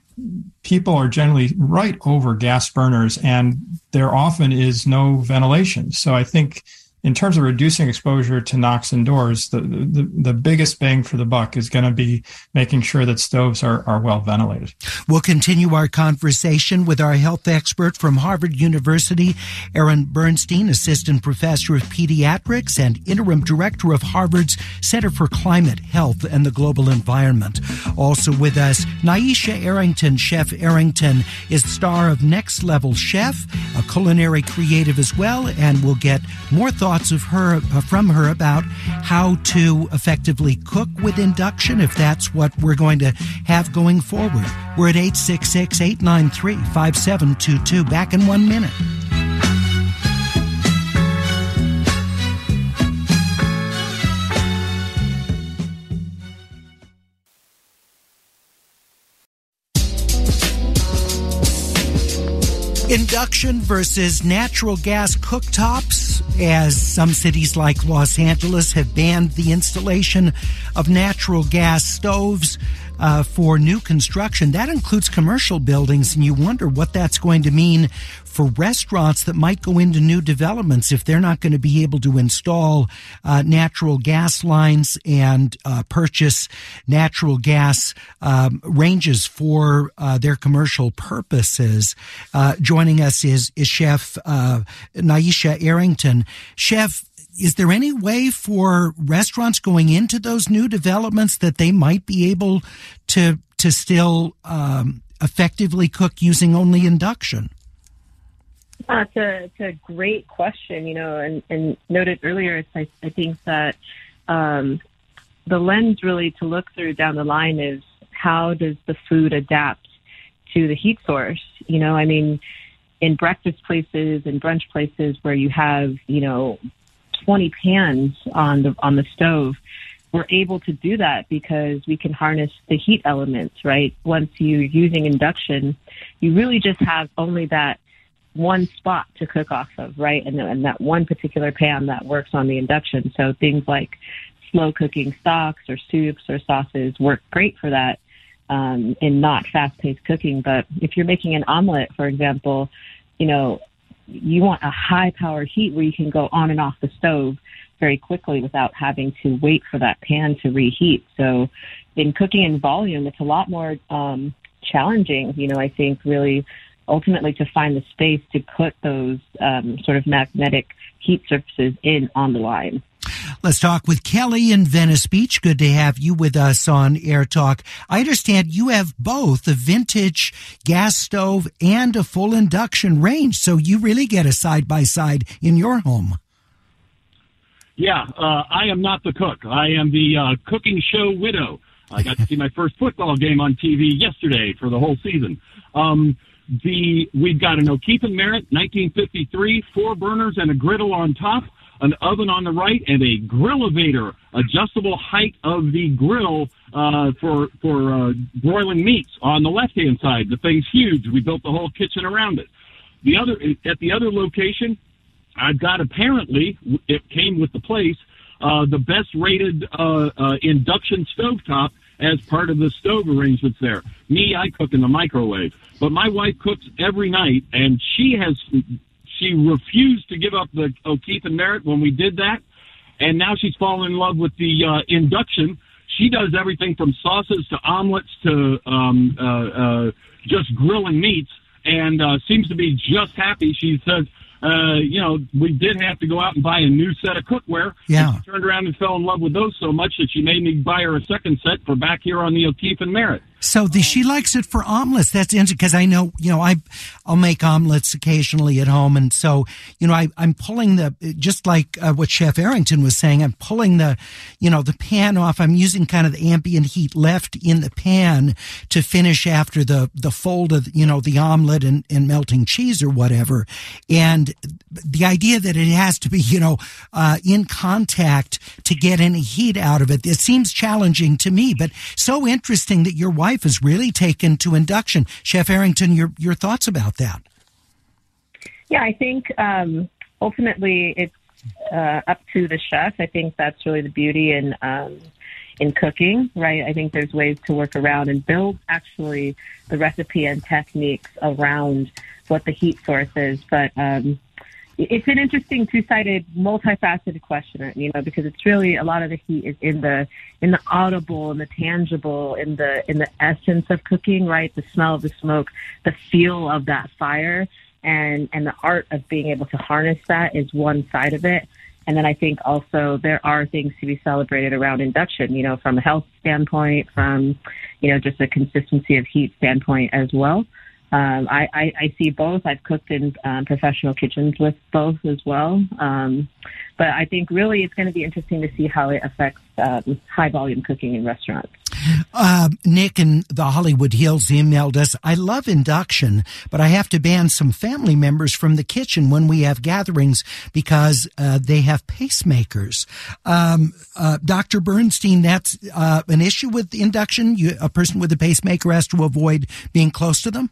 people are generally right over gas burners, and there often is no ventilation. So I think in terms of reducing exposure to NOx indoors, the, the, the biggest bang for the buck is going to be making sure that stoves are, are well ventilated. We'll continue our conversation with our health expert from Harvard University, Aaron Bernstein, assistant professor of pediatrics and interim director of Harvard's Center for Climate, Health, and the Global Environment. Also with us, Nyesha Arrington. Chef Arrington is star of Next Level Chef, a culinary creative as well, and we'll get more thoughts thoughts of her uh, from her about how to effectively cook with induction if that's what we're going to have going forward. We're at 866 893 5722. Back in one minute. Induction versus natural gas cooktops, as some cities like Los Angeles have banned the installation of natural gas stoves uh, for new construction. That includes commercial buildings, and you wonder what that's going to mean for restaurants that might go into new developments if they're not going to be able to install uh, natural gas lines and uh, purchase natural gas um, ranges for uh, their commercial purposes. Uh, joining us is, is Chef uh, Nyesha Arrington. Chef, is there any way for restaurants going into those new developments that they might be able to to still um, effectively cook using only induction? Uh, it's, a, it's a great question, you know, and, and noted earlier, I, I think that um, the lens really to look through down the line is how does the food adapt to the heat source? You know, I mean, in breakfast places and brunch places where you have, you know, 20 pans on the on the stove, we're able to do that because we can harness the heat elements, right? Once you're using induction, you really just have only that one spot to cook off of, right? And, and that one particular pan that works on the induction. So things like slow cooking stocks or soups or sauces work great for that um, in not fast paced cooking. But if you're making an omelet, for example, you know, you want a high power heat where you can go on and off the stove very quickly without having to wait for that pan to reheat. So in cooking in volume, it's a lot more um, challenging, you know, I think really ultimately to find the space to put those um, sort of magnetic heat surfaces in on the line. Let's talk with Kelly in Venice Beach. Good to have you with us on Air Talk. I understand you have both a vintage gas stove and a full induction range, so you really get a side by side in your home. Yeah, uh, I am not the cook. I am the uh, cooking show widow. I got to see my first football game on TV yesterday for the whole season. Um, the we've got an O'Keefe and Merritt 1953, four burners and a griddle on top an oven on the right, and a Grill-O-Vator, adjustable height of the grill uh, for for uh, broiling meats on the left hand side. The thing's huge. We built the whole kitchen around it. The other at the other location, I've got apparently it came with the place uh, the best rated uh, uh, induction stovetop as part of the stove arrangements there. Me, I cook in the microwave, but my wife cooks every night, and she has she refused to give up the O'Keefe and Merritt when we did that, and now she's fallen in love with the uh, induction. She does everything from sauces to omelets to um, uh, uh, just grilling meats, and uh, seems to be just happy. She says uh, you know, we did have to go out and buy a new set of cookware. Yeah. And she turned around and fell in love with those so much that she made me buy her a second set for back here on the O'Keefe and Merritt. So the, she likes it for omelets. That's interesting because I know, you know, I, I'll make omelets occasionally at home. And so, you know, I, I'm pulling the, just like uh, what Chef Arrington was saying, I'm pulling the, you know, the pan off. I'm using kind of the ambient heat left in the pan to finish after the, the fold of, you know, the omelet and, and melting cheese or whatever. And the idea that it has to be, you know, uh, in contact to get any heat out of it, it seems challenging to me, but so interesting that your wife is really taken to induction. Chef Arrington, your, your thoughts about that? Yeah, I think um, ultimately it's uh, up to the chef. I think that's really the beauty in um, in cooking, right? I think there's ways to work around and build actually the recipe and techniques around what the heat source is. But um, it's an interesting two-sided, multifaceted question, you know, because it's really a lot of the heat is in the in the audible and the tangible, in the in the essence of cooking, right? The smell of the smoke, the feel of that fire, and and the art of being able to harness that is one side of it. And then I think also there are things to be celebrated around induction, you know, from a health standpoint, from, you know, just a consistency of heat standpoint as well. Um, I, I, I see both. I've cooked in um, professional kitchens with both as well. Um, but I think really it's going to be interesting to see how it affects um, high volume cooking in restaurants. Uh, Nick in the Hollywood Hills emailed us. I love induction, but I have to ban some family members from the kitchen when we have gatherings because uh, they have pacemakers. Um, uh, Dr. Bernstein, that's uh, an issue with induction. You, a person with a pacemaker has to avoid being close to them.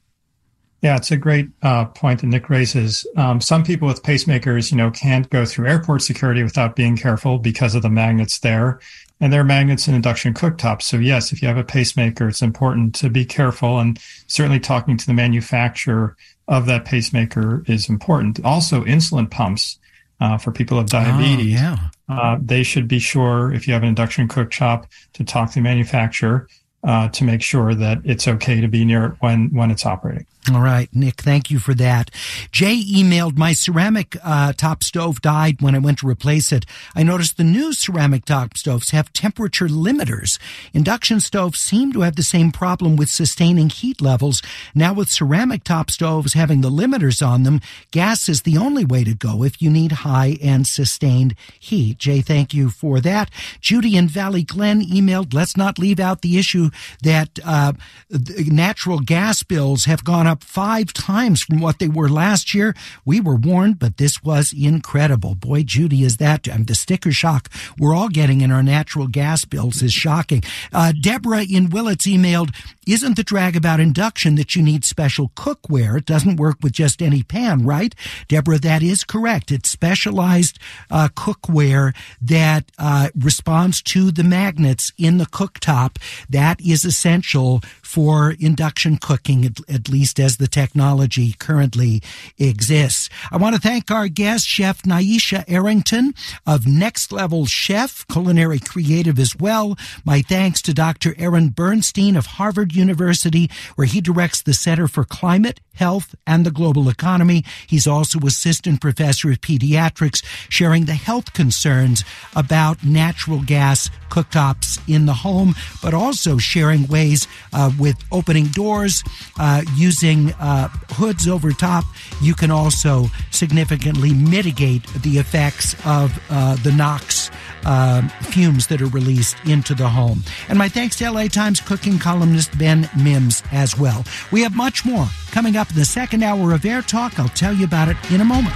Yeah, it's a great uh, point that Nick raises. Um, some people with pacemakers, you know, can't go through airport security without being careful because of the magnets there. And there are magnets in induction cooktops. So yes, if you have a pacemaker, it's important to be careful and certainly talking to the manufacturer of that pacemaker is important. Also, insulin pumps uh, for people of diabetes. Oh, yeah. Uh, they should be sure if you have an induction cooktop to talk to the manufacturer uh, to make sure that it's okay to be near it when when it's operating. All right, Nick, thank you for that. Jay emailed my ceramic uh, top stove died when I went to replace it. I noticed the new ceramic top stoves have temperature limiters. Induction stoves seem to have the same problem with sustaining heat levels. Now with ceramic top stoves having the limiters on them, gas is the only way to go if you need high and sustained heat. Jay, thank you for that. Judy in Valley Glen emailed, let's not leave out the issue that uh, natural gas bills have gone up up five times from what they were last year. We were warned, but this was incredible. Boy, Judy, is that the sticker shock we're all getting in our natural gas bills is shocking. Uh, Deborah in Willits emailed, isn't the drag about induction that you need special cookware? It doesn't work with just any pan, right? Deborah, that is correct. It's specialized uh, cookware that uh, responds to the magnets in the cooktop. That is essential for induction cooking, at, at, least as the technology currently exists. I want to thank our guest, Chef Nyesha Arrington of Next Level Chef, culinary creative as well. My thanks to Dr. Aaron Bernstein of Harvard University, where he directs the Center for Climate, Health, and the Global Economy. He's also assistant professor of pediatrics, sharing the health concerns about natural gas cooktops in the home, but also sharing ways uh, with opening doors, uh, using uh, hoods over top. You can also significantly mitigate the effects of uh, the NOx uh, fumes that are released into the home. And my thanks to LA Times cooking columnist Ben Mims as well. We have much more coming up in the second hour of Air Talk. I'll tell you about it in a moment.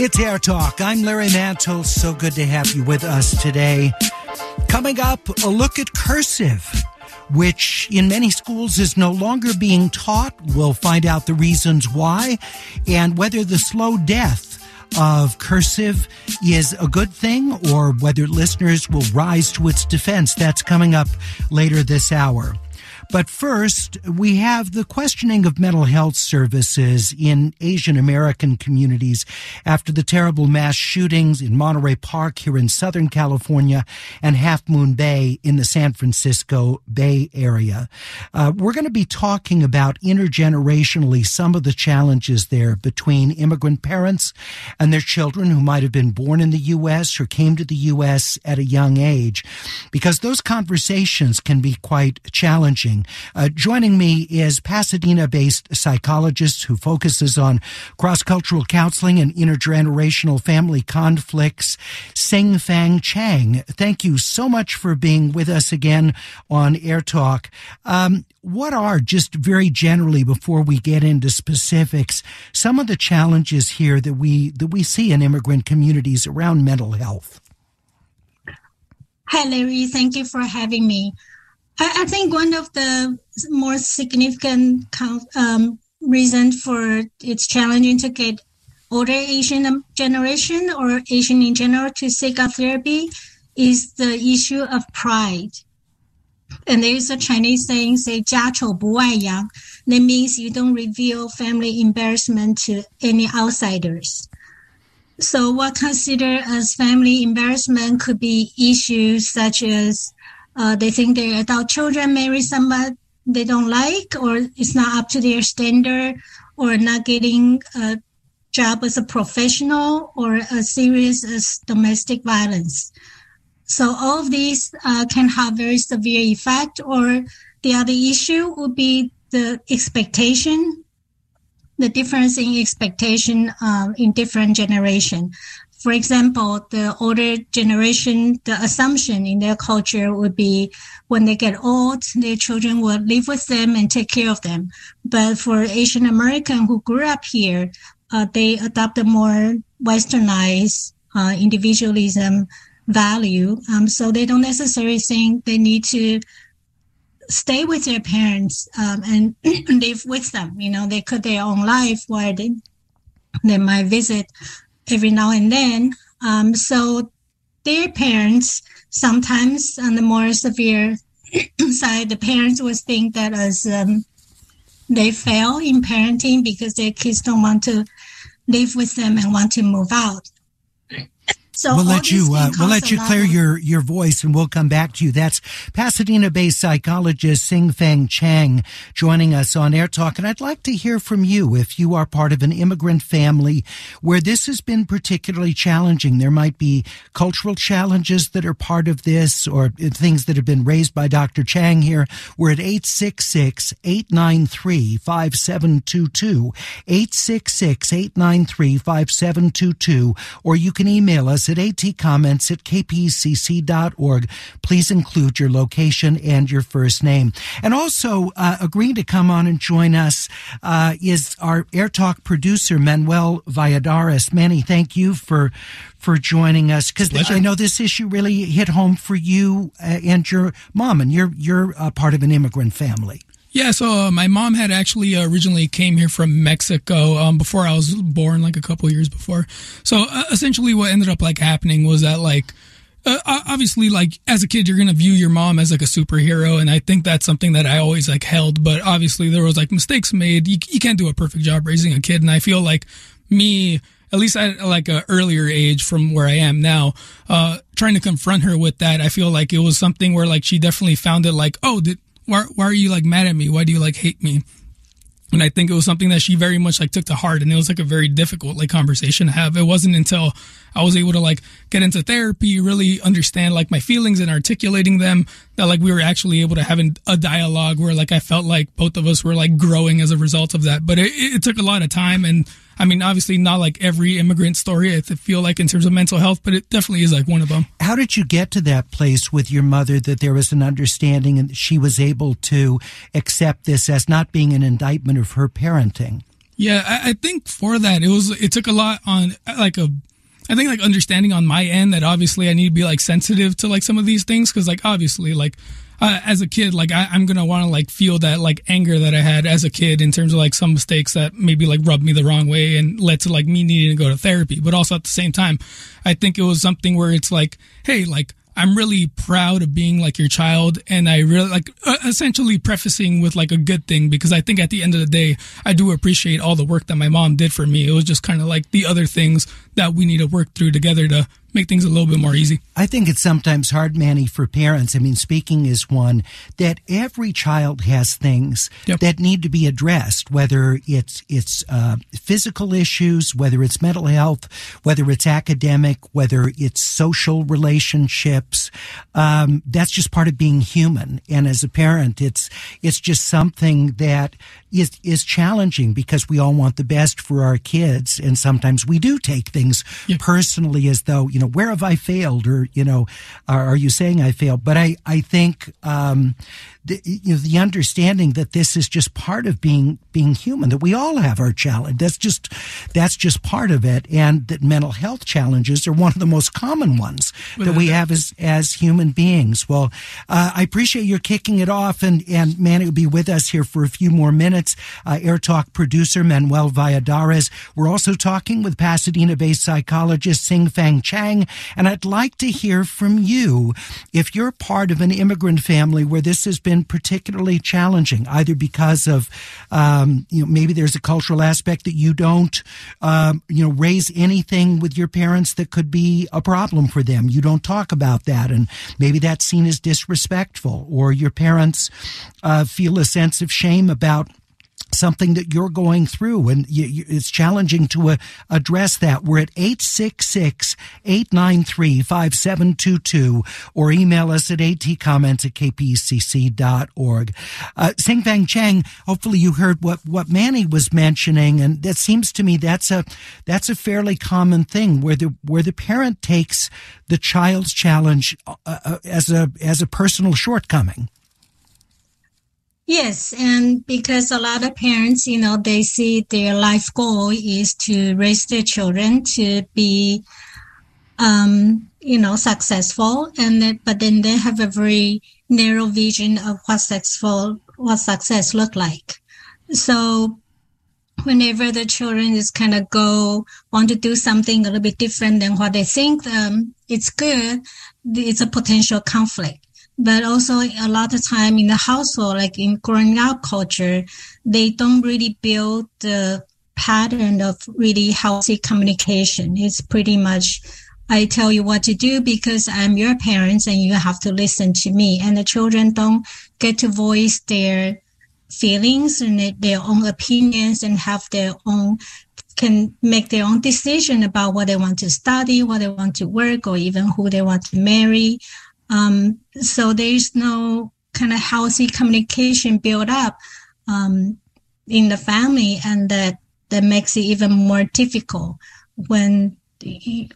It's Air Talk. I'm Larry Mantle. So good to have you with us today. Coming up, a look at cursive which in many schools is no longer being taught. We'll find out the reasons why and whether the slow death of cursive is a good thing or whether listeners will rise to its defense. That's coming up later this hour. But first, we have the questioning of mental health services in Asian American communities after the terrible mass shootings in Monterey Park here in Southern California and Half Moon Bay in the San Francisco Bay Area. Uh, we're going to be talking about intergenerationally some of the challenges there between immigrant parents and their children who might have been born in the U.S. or came to the U.S. at a young age, because those conversations can be quite challenging. Uh, joining me is Pasadena based psychologist who focuses on cross cultural counseling and intergenerational family conflicts, Sing Fang Chang. Thank you so much for being with us again on Air Talk. Um, what are, just very generally, before we get into specifics, some of the challenges here that we that we see in immigrant communities around mental health? Hi, Larry. Thank you for having me. I, I think one of the more significant um, reason for it's challenging to get older Asian generation or Asian in general to seek out therapy is the issue of pride. And there is a Chinese saying, say, 家丑不外扬. That means you don't reveal family embarrassment to any outsiders. So what considered as family embarrassment could be issues such as uh, they think their adult children marry somebody they don't like or it's not up to their standard or not getting a job as a professional or as serious as domestic violence. So all of these uh, can have very severe effect or the other issue would be the expectation the difference in expectation uh, in different generation for example, the older generation, the assumption in their culture would be when they get old, their children will live with them and take care of them. But for Asian American who grew up here, uh, they adopt a more westernized uh, individualism value. Um, so they don't necessarily think they need to stay with their parents um, and (clears throat) live with them. You know, they could their own life while they they might visit every now and then. Um, so their parents sometimes on the more severe (clears throat) side, the parents would think that as um, they fail in parenting because their kids don't want to live with them and want to move out. So we'll let you uh, we'll let you clear your your voice, and we'll come back to you. That's Pasadena-based psychologist Sing Fang Chang joining us on Air Talk, and I'd like to hear from you if you are part of an immigrant family where this has been particularly challenging. There might be cultural challenges that are part of this, or things that have been raised by Dr. Chang here. We're at 866-893-5722, 866-893-5722, or you can email us us at atcomments at kpcc.org. Please include your location and your first name. And also, uh, agreeing to come on and join us uh, is our Air Talk producer, Manuel Valladares. Manny, thank you for for joining us because I know this issue really hit home for you uh, and your mom, and you're you're part of an immigrant family. Yeah, so uh, my mom had actually uh, originally came here from Mexico um, before I was born, like a couple years before. So uh, essentially, what ended up like happening was that like uh, obviously like as a kid you're gonna view your mom as like a superhero and i think that's something that i always like held but obviously there was like mistakes made you, you can't do a perfect job raising a kid and i feel like me at least at like a earlier age from where i am now uh trying to confront her with that i feel like it was something where like she definitely found it like oh did why, why are you like mad at me? Why do you like hate me? And I think it was something that she very much like took to heart and it was like a very difficult like conversation to have. It wasn't until I was able to like get into therapy, really understand like my feelings and articulating them that like we were actually able to have a dialogue where like I felt like both of us were like growing as a result of that. But it, it took a lot of time and I mean, obviously not like every immigrant story, I feel like in terms of mental health, but it definitely is like one of them. How did you get to that place with your mother that there was an understanding and she was able to accept this as not being an indictment of her parenting? Yeah, I, I think for that, it was, it took a lot on like a, I think like understanding on my end that obviously I need to be like sensitive to like some of these things because like obviously like uh, as a kid, like I, am gonna want to like feel that like anger that I had as a kid in terms of like some mistakes that maybe like rubbed me the wrong way and led to like me needing to go to therapy. But also at the same time, I think it was something where it's like, hey, like I'm really proud of being like your child. And I really like essentially prefacing with like a good thing because I think at the end of the day, I do appreciate all the work that my mom did for me. It was just kind of like the other things that we need to work through together to make things a little bit more easy. I think it's sometimes hard, Manny, for parents. I mean, speaking is one that every child has things yep. that need to be addressed, whether it's it's uh, physical issues, whether it's mental health, whether it's academic, whether it's social relationships. Um, that's just part of being human. And as a parent, it's it's just something that is is challenging because we all want the best for our kids, and sometimes we do take things yep. personally as though you know where have I failed, or you know, are, are you saying I failed? But I I think um, the, you know, the understanding that this is just part of being being human, that we all have our challenge. That's just that's just part of it, and that mental health challenges are one of the most common ones that we have as as human beings. Well, uh, I appreciate your kicking it off, and and Manny will be with us here for a few more minutes. Uh, Air Talk producer Manuel Valladares. We're also talking with Pasadena-based psychologist Sing Fang Chang, and I'd like to hear from you if you're part of an immigrant family where this has been been particularly challenging, either because of, um, you know, maybe there's a cultural aspect that you don't, um, you know, raise anything with your parents that could be a problem for them. You don't talk about that, and maybe that's seen as disrespectful, or your parents uh, feel a sense of shame about something that you're going through and you, you, it's challenging to uh, address that. We're at 866-893-5722 or email us at atcomments at kpcc.org. Uh, Sing Fang Chang, hopefully you heard what, what Manny was mentioning and that seems to me that's a, that's a fairly common thing where the, where the parent takes the child's challenge uh, uh as a, as a personal shortcoming. Yes, and because a lot of parents, you know, they see their life goal is to raise their children to be, um, you know, successful, and that, but then they have a very narrow vision of what successful, what success look like. So, whenever the children is kind of go want to do something a little bit different than what they think um, it's good, it's a potential conflict but also a lot of time in the household, like in growing up culture, they don't really build the pattern of really healthy communication. It's pretty much, I tell you what to do because I'm your parents and you have to listen to me. And the children don't get to voice their feelings and their own opinions and have their own can make their own decision about what they want to study, what they want to work, or even who they want to marry. Um, so there's no kind of healthy communication built up um, in the family, and that that makes it even more difficult when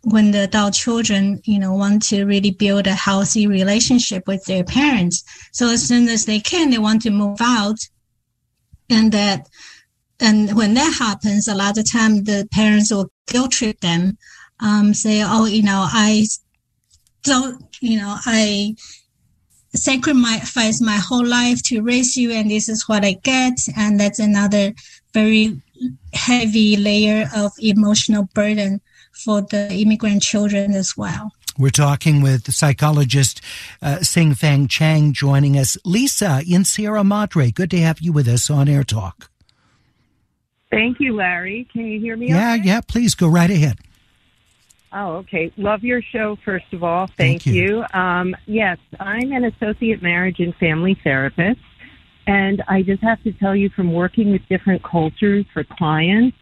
when the adult children, you know, want to really build a healthy relationship with their parents. So as soon as they can, they want to move out. And that, and when that happens, a lot of time the parents will guilt trip them, um, say, oh, you know, I don't, you know, I sacrifice my whole life to raise you and this is what I get. And that's another very heavy layer of emotional burden for the immigrant children as well. We're talking with psychologist uh, Sing Fang Chang joining us. Lisa in Sierra Madre, good to have you with us on Air Talk. Thank you, Larry. Can you hear me? Yeah, okay? yeah, please go right ahead. Oh, okay. Love your show, first of all. Thank, Thank you. you. Um, yes, I'm an associate marriage and family therapist. And I just have to tell you from working with different cultures for clients,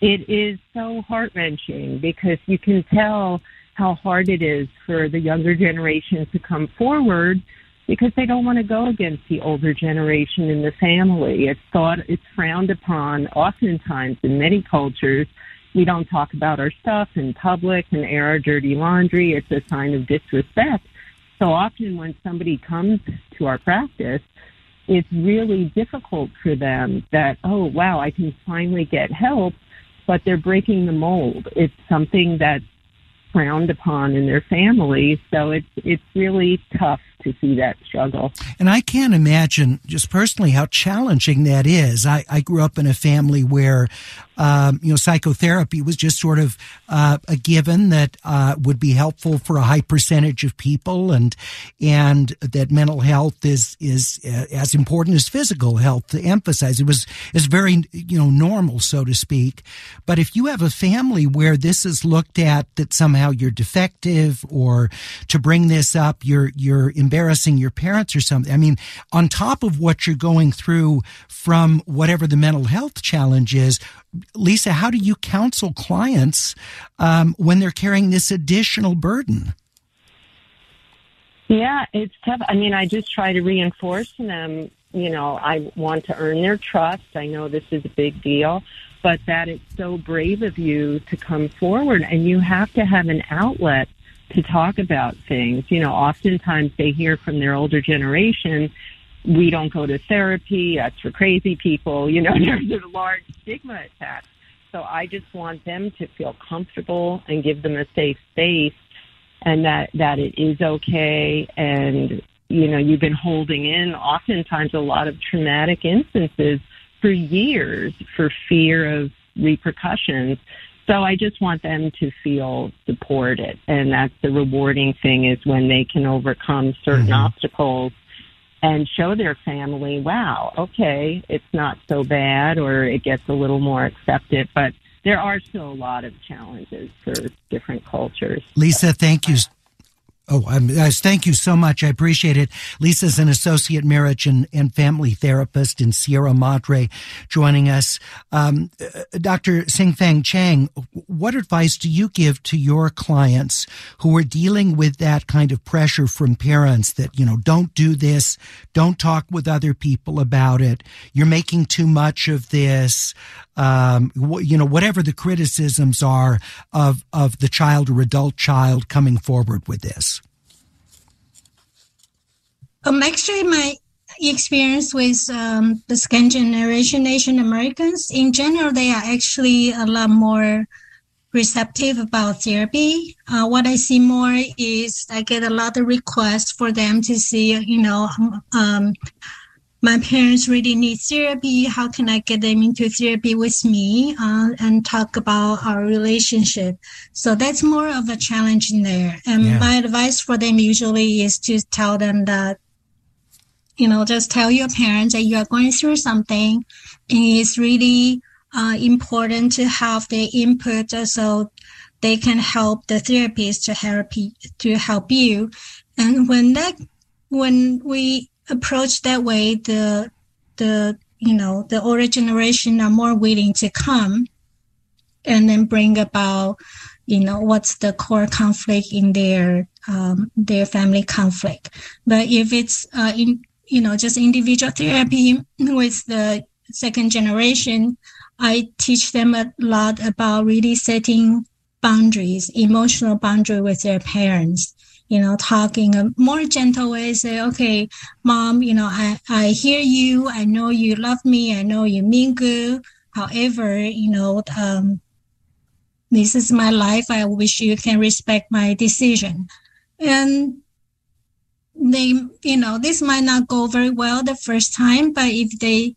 it is so heart wrenching because you can tell how hard it is for the younger generation to come forward because they don't want to go against the older generation in the family. It's thought, it's frowned upon oftentimes in many cultures. We don't talk about our stuff in public and air our dirty laundry. It's a sign of disrespect. So often when somebody comes to our practice, it's really difficult for them that, oh, wow, I can finally get help, but they're breaking the mold. It's something that's frowned upon in their family. So it's, it's really tough to see that struggle. And I can't imagine just personally how challenging that is. I, I grew up in a family where, um, you know, psychotherapy was just sort of uh, a given that uh, would be helpful for a high percentage of people, and and that mental health is is uh, as important as physical health to emphasize. It was is very you know normal, so to speak. But if you have a family where this is looked at that somehow you're defective, or to bring this up, you're you're embarrassing your parents or something. I mean, on top of what you're going through from whatever the mental health challenge is, Lisa, how do you counsel clients um, when they're carrying this additional burden? Yeah, it's tough. I mean, I just try to reinforce them, you know, I want to earn their trust. I know this is a big deal, but that it's so brave of you to come forward and you have to have an outlet to talk about things. You know, oftentimes they hear from their older generation, we don't go to therapy, that's for crazy people. You know, (laughs) there's a large stigma attached. So I just want them to feel comfortable and give them a safe space and that, that it is okay. And, you know, you've been holding in oftentimes a lot of traumatic instances for years for fear of repercussions. So I just want them to feel supported. And that's the rewarding thing is when they can overcome certain Mm-hmm. obstacles and show their family, wow, okay, it's not so bad or it gets a little more accepted. But there are still a lot of challenges for different cultures. Lisa, thank you. Oh, I'm, thank you so much. I appreciate it. Lisa's an associate marriage and, and family therapist in Sierra Madre joining us. Um, uh, Dr. Sing Fang Chang, what advice do you give to your clients who are dealing with that kind of pressure from parents that, you know, don't do this, don't talk with other people about it, you're making too much of this, um, you know, whatever the criticisms are of, of the child or adult child coming forward with this? Um, actually, my experience with um, the second generation Asian Americans, in general, they are actually a lot more receptive about therapy. Uh, what I see more is I get a lot of requests for them to see, you know, um, my parents really need therapy. How can I get them into therapy with me uh, and talk about our relationship? So that's more of a challenge in there. And Yeah. my advice for them usually is to tell them that you know, just tell your parents that you are going through something and it's really uh, important to have their input so they can help the therapist to help you, to help you. And when that, when we approach that way, the, the, you know, the older generation are more willing to come and then bring about, you know, what's the core conflict in their, um, their family conflict. But if it's, uh, in, you know, just individual therapy with the second generation, I teach them a lot about really setting boundaries, emotional boundary with their parents. You know, talking a more gentle way, say, okay, mom, you know, I, I hear you. I know you love me. I know you mean good. However, you know, um, this is my life. I wish you can respect my decision. And they, you know, this might not go very well the first time, but if they,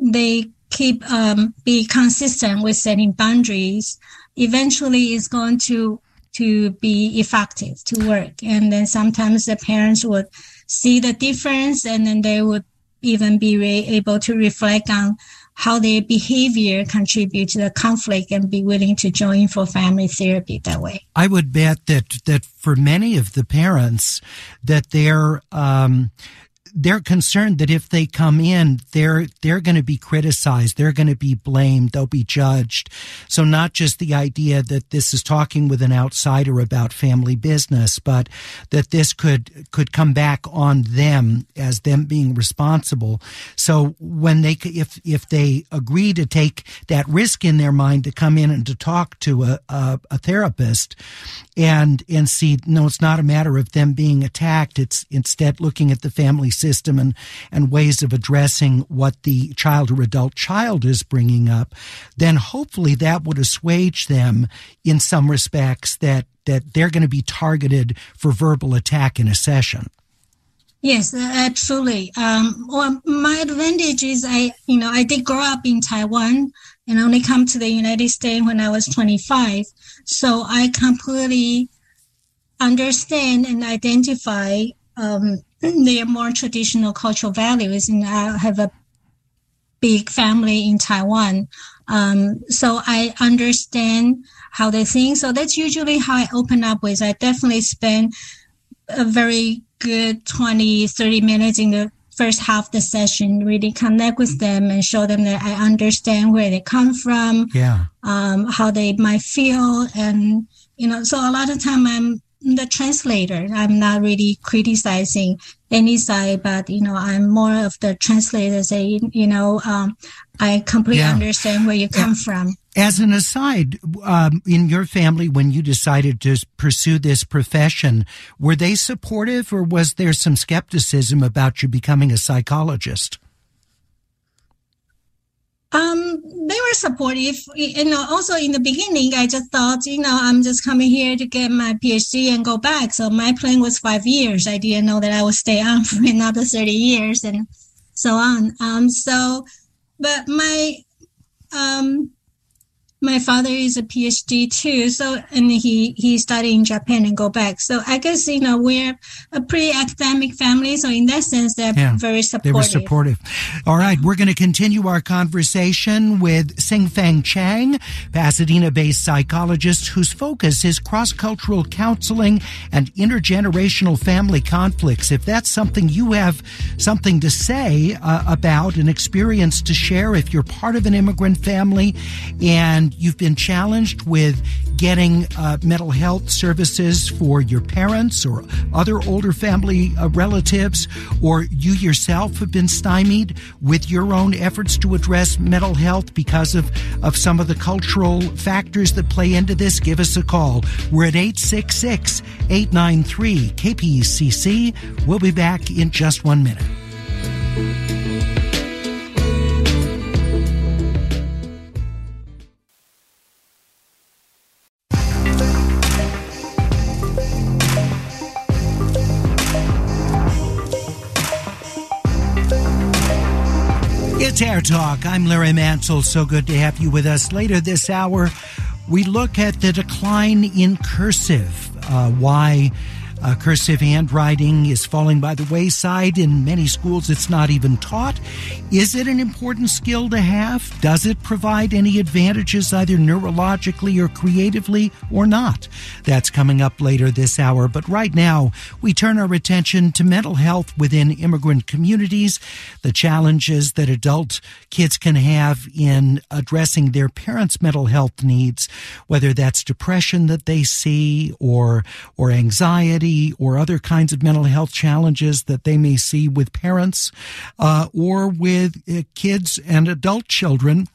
they keep, um, be consistent with setting boundaries, eventually it's going to, to be effective to work. And then sometimes the parents would see the difference and then they would even be re- able to reflect on how their behavior contribute to the conflict and be willing to join for family therapy that way. I would bet that that for many of the parents that they're um, they're concerned that if they come in, they're they're going to be criticized, they're going to be blamed, they'll be judged. So not just the idea that this is talking with an outsider about family business, but that this could could come back on them as them being responsible. So when they if if they agree to take that risk in their mind to come in and to talk to a a, a therapist, and and see no, it's not a matter of them being attacked. It's instead looking at the family system and, and ways of addressing what the child or adult child is bringing up, then hopefully that would assuage them in some respects that, that they're going to be targeted for verbal attack in a session. Yes, absolutely. Um, well, my advantage is I, you know, I did grow up in Taiwan and only come to the United States when I was 25. So I completely understand and identify um, their more traditional cultural values. And I have a big family in Taiwan. Um, so I understand how they think. So that's usually how I open up with. I definitely spend a very good 20, 30 minutes in the first half of the session, really connect with them and show them that I understand where they come from, yeah, um, how they might feel, and you know. So a lot of time I'm the translator. I'm not really criticizing any side, but you know, I'm more of the translator. Say, you know, um, I completely yeah. understand where you come yeah. from. As an aside, um, in your family, when you decided to pursue this profession, were they supportive, or was there some skepticism about you becoming a psychologist? Um, they were supportive. You know, also in the beginning, I just thought, you know, I'm just coming here to get my PhD and go back. So my plan was five years. I didn't know that I would stay on (laughs) for another 30 years and so on. Um, so, but my, um, my father is a PhD too. So, and he, he studied in Japan and go back. So I guess, you know, we're a pretty academic family. So in that sense, they're yeah, very supportive. They were supportive. All right. We're going to continue our conversation with Sing Fang Chang, Pasadena based psychologist whose focus is cross cultural counseling and intergenerational family conflicts. If that's something you have something to say uh, about, an experience to share, if you're part of an immigrant family and you've been challenged with getting uh, mental health services for your parents or other older family uh, relatives, or you yourself have been stymied with your own efforts to address mental health because of, of some of the cultural factors that play into this, give us a call. We're at 866 893 KPCC. We'll be back in just one minute. Air Talk. I'm Larry Mantle. So good to have you with us. Later this hour, we look at the decline in cursive, uh, why uh, cursive handwriting is falling by the wayside. In many schools, it's not even taught. Is it an important skill to have? Does it provide any advantages, either neurologically or creatively, or not? That's coming up later this hour. But right now, we turn our attention to mental health within immigrant communities, the challenges that adult kids can have in addressing their parents' mental health needs, whether that's depression that they see or, or anxiety anxiety or other kinds of mental health challenges that they may see with parents uh, or with uh, kids and adult children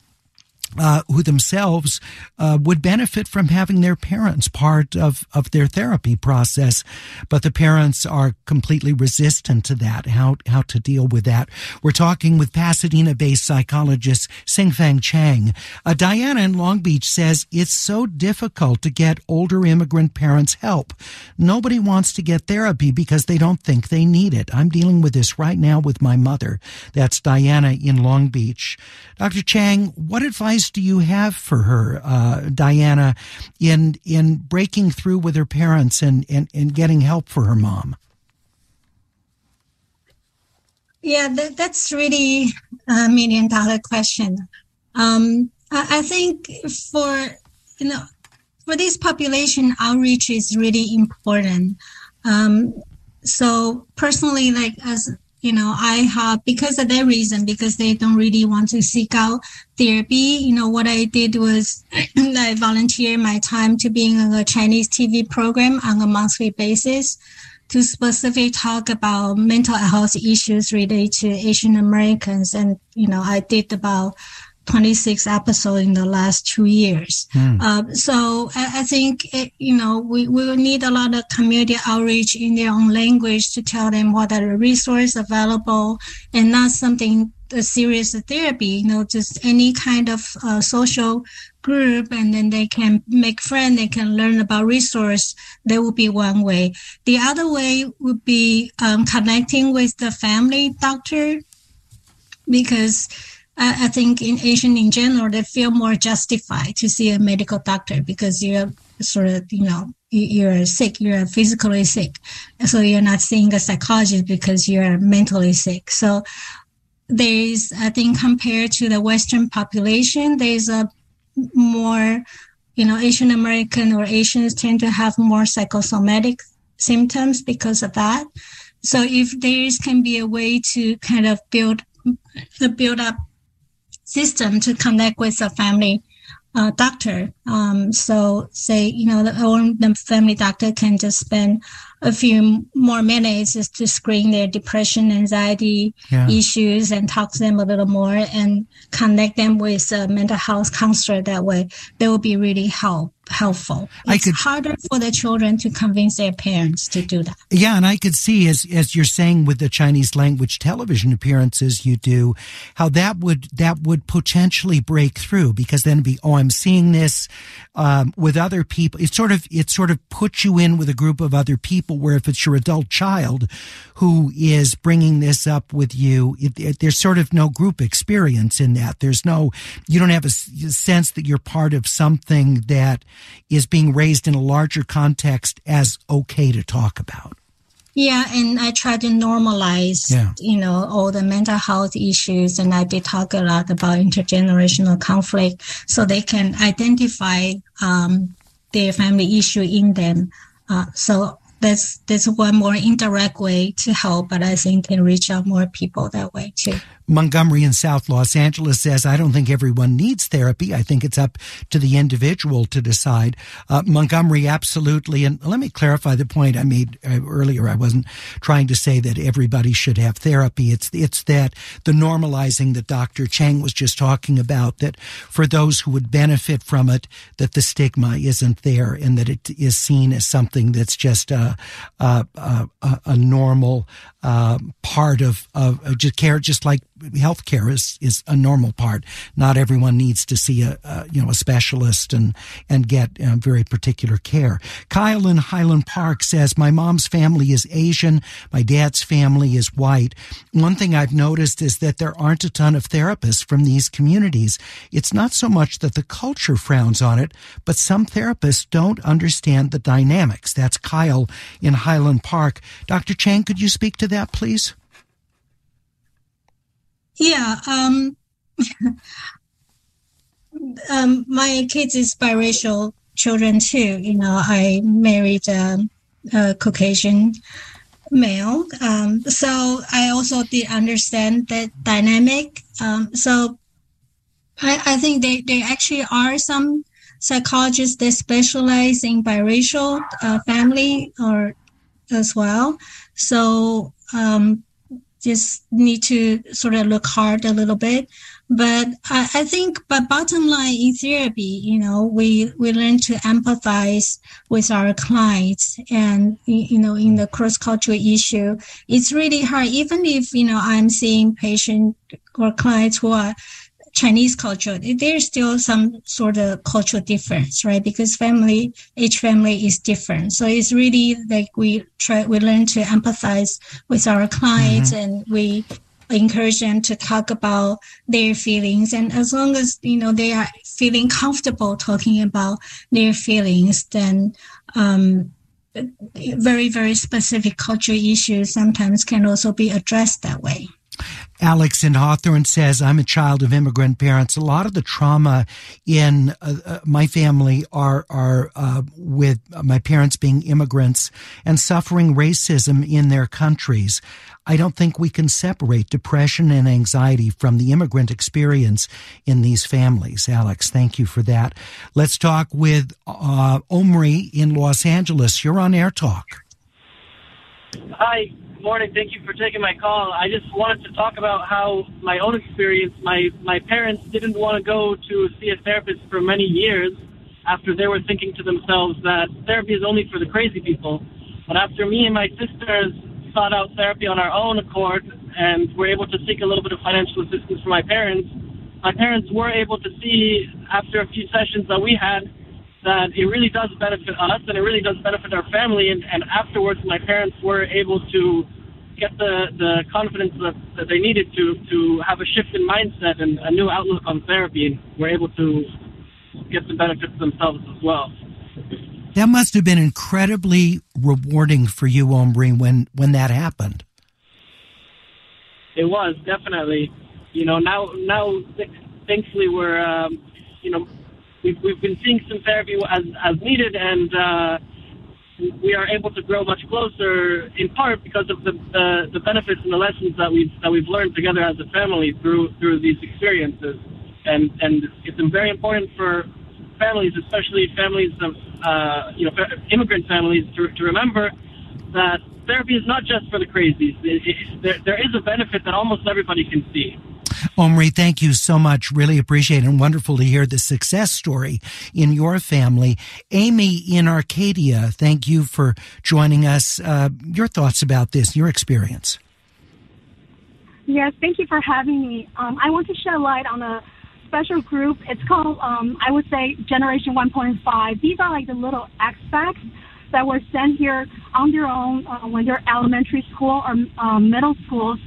uh, who themselves uh, would benefit from having their parents part of, of their therapy process, but the parents are completely resistant to that. How how to deal with that? We're talking with Pasadena-based psychologist Xingfang Chang. Uh, Diana in Long Beach says it's so difficult to get older immigrant parents help. Nobody wants to get therapy because they don't think they need it. I'm dealing with this right now with my mother. That's Diana in Long Beach. Dr. Chang, what advice do you have for her, uh, Diana, in in breaking through with her parents and, and, and getting help for her mom? Yeah, that, that's really a million dollar question. Um, I, I think for you know for this population, outreach is really important. Um, so personally, like as you know, I have, because of that reason, because they don't really want to seek out therapy, you know, what I did was (laughs) I volunteered my time to being on a Chinese TV program on a monthly basis to specifically talk about mental health issues related to Asian Americans. And, you know, I did about 26 episodes in the last two years. Mm. Uh, so I, I think, it, you know, we, we will need a lot of community outreach in their own language to tell them what are the resources available and not something a serious therapy, you know, just any kind of uh, social group and then they can make friends, they can learn about resource. That would be one way. The other way would be um, connecting with the family doctor because I, think in Asian in general, they feel more justified to see a medical doctor because you're sort of, you know, you're sick, you're physically sick. So you're not seeing a psychologist because you're mentally sick. So there's, I think, compared to the Western population, there's a more, you know, Asian American or Asians tend to have more psychosomatic symptoms because of that. So if there is can be a way to kind of build the build up system to connect with a family uh, doctor. Um, so say, you know, the, the family doctor can just spend a few more minutes just to screen their depression, anxiety yeah. issues and talk to them a little more and connect them with a mental health counselor that way. That will be really help helpful. It's could, harder for the children to convince their parents to do that. Yeah, and I could see as as you're saying with the Chinese language television appearances you do, how that would that would potentially break through because then be oh I'm seeing this um, with other people. It sort of it sort of puts you in with a group of other people. Where if it's your adult child who is bringing this up with you, it, it, there's sort of no group experience in that. There's no you don't have a sense that you're part of something that is being raised in a larger context as okay to talk about. Yeah, and I try to normalize, yeah. you know, all the mental health issues, and I did talk a lot about intergenerational conflict, so they can identify um, their family issue in them. Uh, so that's that's one more indirect way to help, but I think can reach out more people that way too. Montgomery in South Los Angeles says, I don't think everyone needs therapy. I think it's up to the individual to decide. Uh, Montgomery, absolutely. And let me clarify the point I made uh, earlier. I wasn't trying to say that everybody should have therapy. It's, it's that the normalizing that Dr. Chang was just talking about, that for those who would benefit from it, that the stigma isn't there and that it is seen as something that's just a, a, a, a normal uh, part of, of just care, just like healthcare is is a normal part. Not everyone needs to see a, a you know a specialist and and get uh, very particular care. Kyle in Highland Park says my mom's family is Asian, my dad's family is white. One thing I've noticed is that there aren't a ton of therapists from these communities. It's not so much that the culture frowns on it, but some therapists don't understand the dynamics. That's Kyle in Highland Park. Dr. Chang, could you speak to that, please? Yeah. Um, (laughs) um, my kids is biracial children too. You know, I married a, a Caucasian male. Um, so I also did understand that dynamic. Um, so I, I think they, there actually are some psychologists that specialize in biracial uh, family or as well. So um, just need to sort of look hard a little bit. But I, I think, but bottom line in therapy, you know, we, we learn to empathize with our clients and, you know, in the cross cultural issue, it's really hard. Even if, you know, I'm seeing patient or clients who are Chinese culture, there's still some sort of cultural difference, right? Because family, each family is different. So it's really like we try, we learn to empathize with our clients mm-hmm. and we encourage them to talk about their feelings. And as long as, you know, they are feeling comfortable talking about their feelings, then, um, very, very specific cultural issues sometimes can also be addressed that way. Alex in Hawthorne says, I'm a child of immigrant parents. A lot of the trauma in uh, uh, my family are, are uh, with my parents being immigrants and suffering racism in their countries. I don't think we can separate depression and anxiety from the immigrant experience in these families. Alex, thank you for that. Let's talk with uh, Omri in Los Angeles. You're on Air Talk. Hi morning. Thank you for taking my call. I just wanted to talk about how my own experience. My my parents didn't want to go to see a therapist for many years after they were thinking to themselves that therapy is only for the crazy people. But after me and my sisters sought out therapy on our own accord and were able to seek a little bit of financial assistance from my parents, my parents were able to see after a few sessions that we had that it really does benefit us and it really does benefit our family. And, and afterwards, my parents were able to get the, the confidence that, that they needed to, to have a shift in mindset and a new outlook on therapy and were able to get the benefits themselves as well. That must have been incredibly rewarding for you, Omri, when, when that happened. It was definitely, you know. Now, now, thankfully, we're, um, you know, we've, we've been seeing some therapy as, as needed, and uh, we are able to grow much closer in part because of the, the, benefits and the lessons that we've that we've learned together as a family through through these experiences, and and it's very important for families, especially families of uh, you know immigrant families, to, to remember that therapy is not just for the crazies. It, it, there, there is a benefit that almost everybody can see. Omri, thank you so much. Really appreciate it and wonderful to hear the success story in your family. Amy in Arcadia, thank you for joining us. Uh, your thoughts about this, your experience. Yes, thank you for having me. Um, I want to shed light on a special group. It's called, um, I would say, Generation 1.5. These are like the little expats that were sent here on their own uh, when they're elementary school or um, middle schools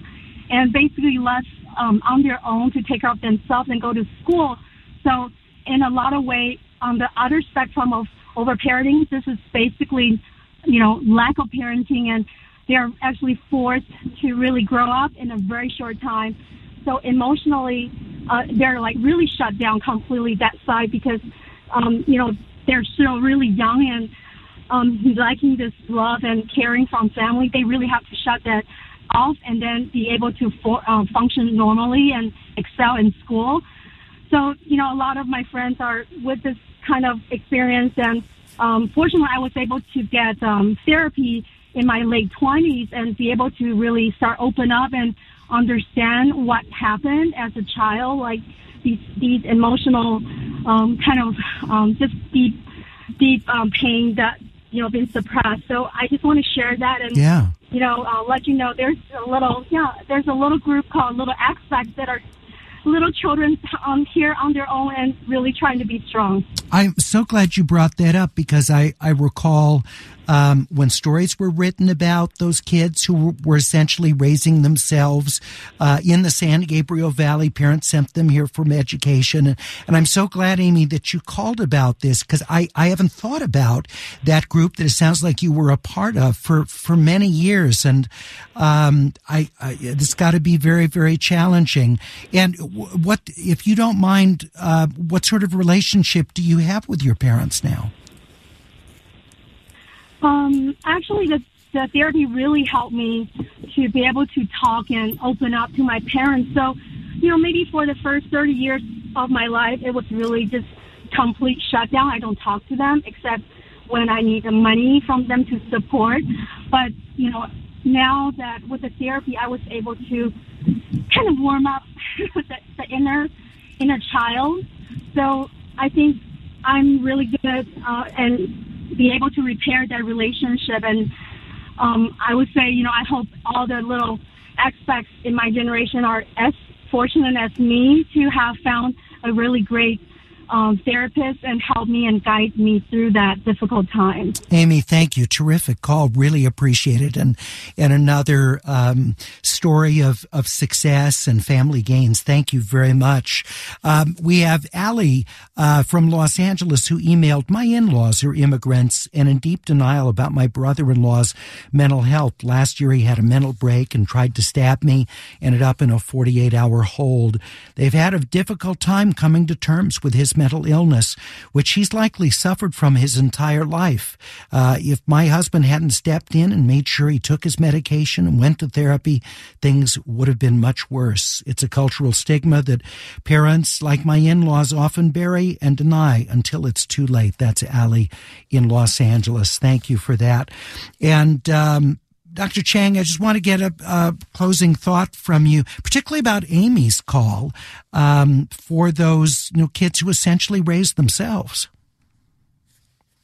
and basically left um, on their own to take care of themselves and go to school. So in a lot of ways, on the other spectrum of overparenting, this is basically, you know, lack of parenting and they're actually forced to really grow up in a very short time. So emotionally, uh, they're like really shut down completely that side because, um, you know, they're still really young and um, liking this love and caring from family. They really have to shut that off and then be able to for, uh, function normally and excel in school. So, you know, a lot of my friends are with this kind of experience. And um, fortunately, I was able to get um, therapy in my late 20s and be able to really start open up and understand what happened as a child, like these, these emotional um, kind of um, just deep, deep um, pain that, you know, been suppressed. So I just want to share that and yeah you know, uh, let you know there's a little, yeah, there's a little group called Little Expats that are little children um, here on their own and really trying to be strong. I'm so glad you brought that up because I, I recall um, when stories were written about those kids who were essentially raising themselves uh, in the San Gabriel Valley. Parents sent them here for education. And, and I'm so glad, Amy, that you called about this because I, I haven't thought about that group that it sounds like you were a part of for, for many years. And um, I, I, it's got to be very, very challenging. And what, if you don't mind, uh, what sort of relationship do you have with your parents now? Um, actually, the, the therapy really helped me to be able to talk and open up to my parents. So, you know, maybe for the first 30 years of my life, it was really just complete shutdown. I don't talk to them except when I need the money from them to support. But, you know, now that with the therapy, I was able to kind of warm up (laughs) the, the inner inner child. So I think I'm really good uh, and be able to repair that relationship. And um, I would say, you know, I hope all the little expats in my generation are as fortunate as me to have found a really great um, therapists and help me and guide me through that difficult time. Amy, thank you. Terrific call. Really appreciate it. And and another um, story of of success and family gains. Thank you very much. Um, we have Allie uh, from Los Angeles who emailed my in laws are immigrants and in deep denial about my brother in law's mental health. Last year he had a mental break and tried to stab me. Ended up in a 48 hour hold. They've had a difficult time coming to terms with his mental illness, which he's likely suffered from his entire life. Uh, if my husband hadn't stepped in and made sure he took his medication and went to therapy, things would have been much worse. It's a cultural stigma that parents, like my in-laws, often bury and deny until it's too late. That's Allie in Los Angeles. Thank you for that. And, um, Dr. Chang, I just want to get a, a, closing thought from you, particularly about Amy's call um, for those you know kids who essentially raised themselves.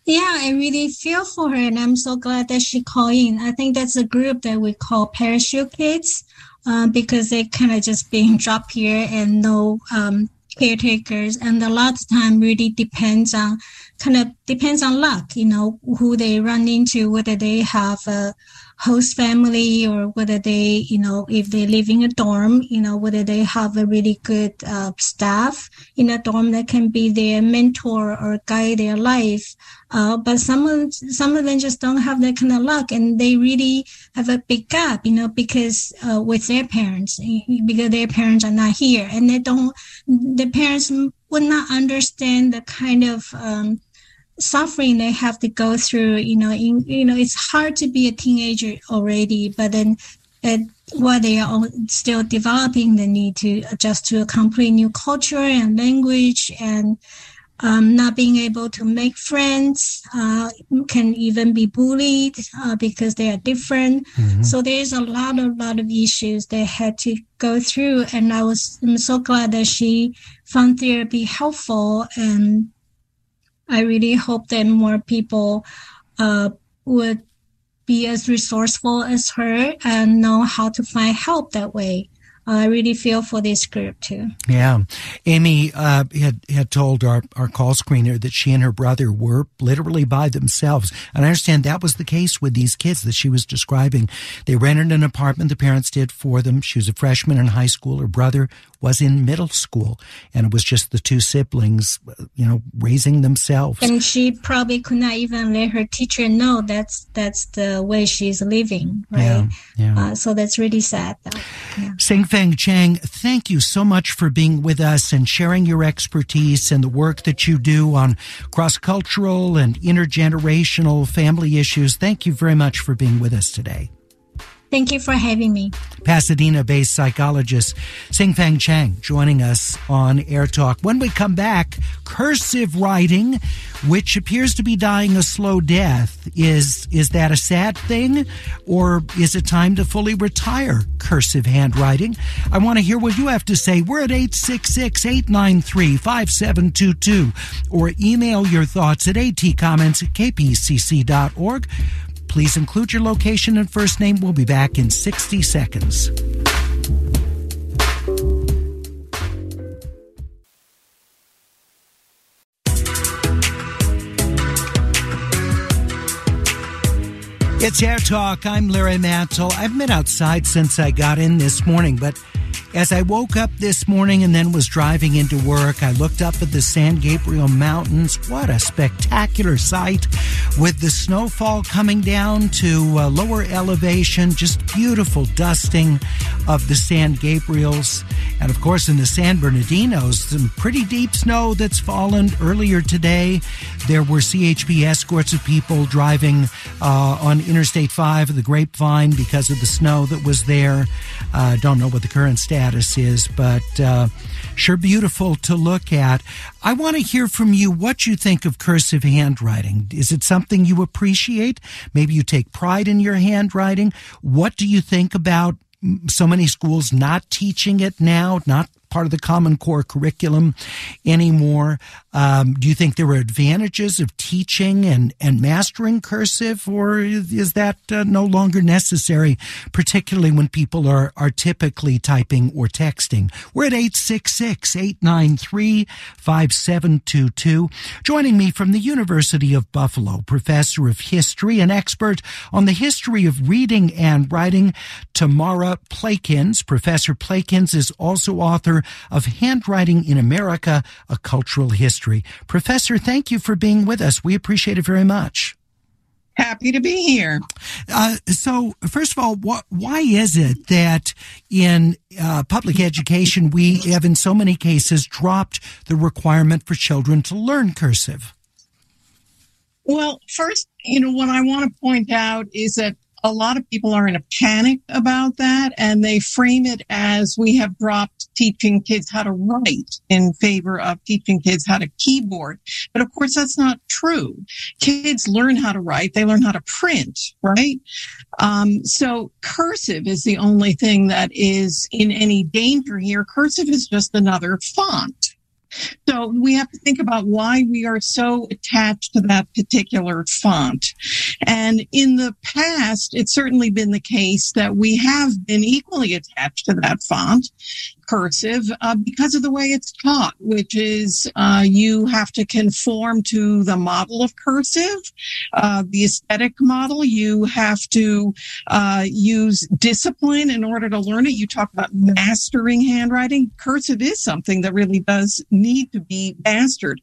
Yeah, I really feel for her, and I'm so glad that she called in. I think that's a group that we call parachute kids uh, because they kind of just being (laughs) dropped here and no um, caretakers, and a lot of time really depends on kind of depends on luck. You know who they run into, whether they have a host family or whether they, you know, if they live in a dorm, you know, whether they have a really good uh, staff in a dorm that can be their mentor or guide their life. Uh, but some of, some of them just don't have that kind of luck and they really have a big gap, you know, because, uh, with their parents, because their parents are not here and they don't, the parents would not understand the kind of, um, suffering they have to go through you know in, you know it's hard to be a teenager already but then at, while they are still developing they need to adjust to a completely new culture and language and um, not being able to make friends uh, can even be bullied uh, because they are different mm-hmm. so there's a lot of lot of issues they had to go through and i was i'm so glad that she found therapy helpful and I really hope that more people uh, would be as resourceful as her and know how to find help that way. I really feel for this group too. Yeah. Amy uh, had, had told our, our call screener that she and her brother were literally by themselves. And I understand that was the case with these kids that she was describing. They rented an apartment, the parents did for them. She was a freshman in high school. Her brother was in middle school. And it was just the two siblings, you know, raising themselves. And she probably could not even let her teacher know that's that's the way she's living, right? Yeah, yeah. Uh, so that's really sad. Yeah. Sing Feng Chang, thank you so much for being with us and sharing your expertise and the work that you do on cross cultural and intergenerational family issues. Thank you very much for being with us today. Thank you for having me. Pasadena based psychologist Sing Feng Chang joining us on Air Talk. When we come back, cursive writing, which appears to be dying a slow death. Is, is that a sad thing? Or is it time to fully retire cursive handwriting? I want to hear what you have to say. We're at 866 893 5722 or email your thoughts at atcomments at kpcc.org. Please include your location and first name. We'll be back in 60 seconds. It's Air Talk. I'm Larry Mantle. I've been outside since I got in this morning, but as I woke up this morning and then was driving into work, I looked up at the San Gabriel Mountains. What a spectacular sight with the snowfall coming down to uh, lower elevation, just beautiful dusting of the San Gabriels. And of course, in the San Bernardinos, some pretty deep snow that's fallen earlier today. There were CHP escorts of people driving uh, on Interstate 5 of the Grapevine because of the snow that was there. Uh, don't know what the current status is, but uh, sure beautiful to look at. I want to hear from you what you think of cursive handwriting. Is it something you appreciate? Maybe you take pride in your handwriting. What do you think about so many schools not teaching it now, not part of the Common Core curriculum anymore. Um, do you think there are advantages of teaching and, and mastering cursive, or is that uh, no longer necessary, particularly when people are, are typically typing or texting? We're at 866 893 5722. Joining me from the University of Buffalo, professor of history and expert on the history of reading and writing, Tamara Plakins. Professor Plakins is also author of Handwriting in America, A Cultural History. Professor, thank you for being with us. We appreciate it very much. Happy to be here. Uh, so, first of all, wh- why is it that in uh, public education we have, in so many cases, dropped the requirement for children to learn cursive? Well, first, you know, what I want to point out is that a lot of people are in a panic about that and they frame it as we have dropped teaching kids how to write in favor of teaching kids how to keyboard. But of course, that's not true. Kids learn how to write. They learn how to print, right? Um, so cursive is the only thing that is in any danger here. Cursive is just another font. So we have to think about why we are so attached to that particular font. And in the past, it's certainly been the case that we have been equally attached to that font cursive uh, because of the way it's taught, which is uh, you have to conform to the model of cursive, uh, the aesthetic model. You have to uh, use discipline in order to learn it. You talk about mastering handwriting. Cursive is something that really does need to be mastered.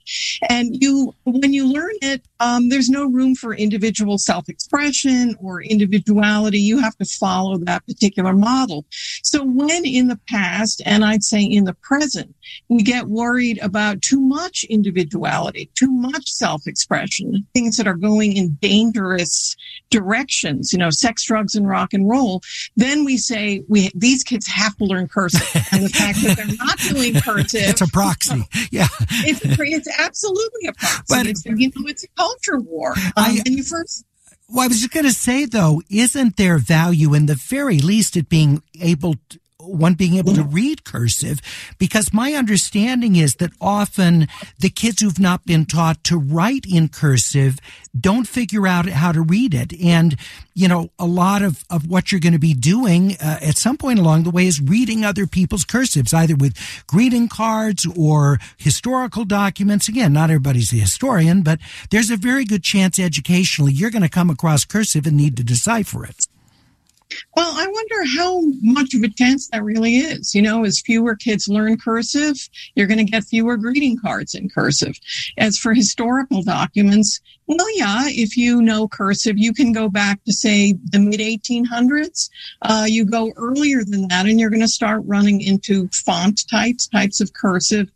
And you, when you learn it, um, there's no room for individual self-expression or individuality. You have to follow that particular model. So when in the past, and I'd say in the present, we get worried about too much individuality, too much self-expression, things that are going in dangerous directions, you know, sex, drugs, and rock and roll, then we say we these kids have to learn cursive. (laughs) and the fact that they're not doing cursive. It's a proxy. (laughs) Yeah. it's, it's absolutely a proxy. But, it's, you know, it's a culture war. Um, I, and you first well, I was just going to say though, isn't there value in the very least at being able to, one being able to read cursive because my understanding is that often the kids who've not been taught to write in cursive don't figure out how to read it. And, you know, a lot of, of what you're going to be doing uh, at some point along the way is reading other people's cursives, either with greeting cards or historical documents. Again, not everybody's a historian, but there's a very good chance educationally you're going to come across cursive and need to decipher it. Well, I wonder how much of a chance that really is. You know, as fewer kids learn cursive, you're going to get fewer greeting cards in cursive. As for historical documents, well, yeah, if you know cursive, you can go back to say the mid 1800s. Uh, you go earlier than that, and you're going to start running into font types, types of cursive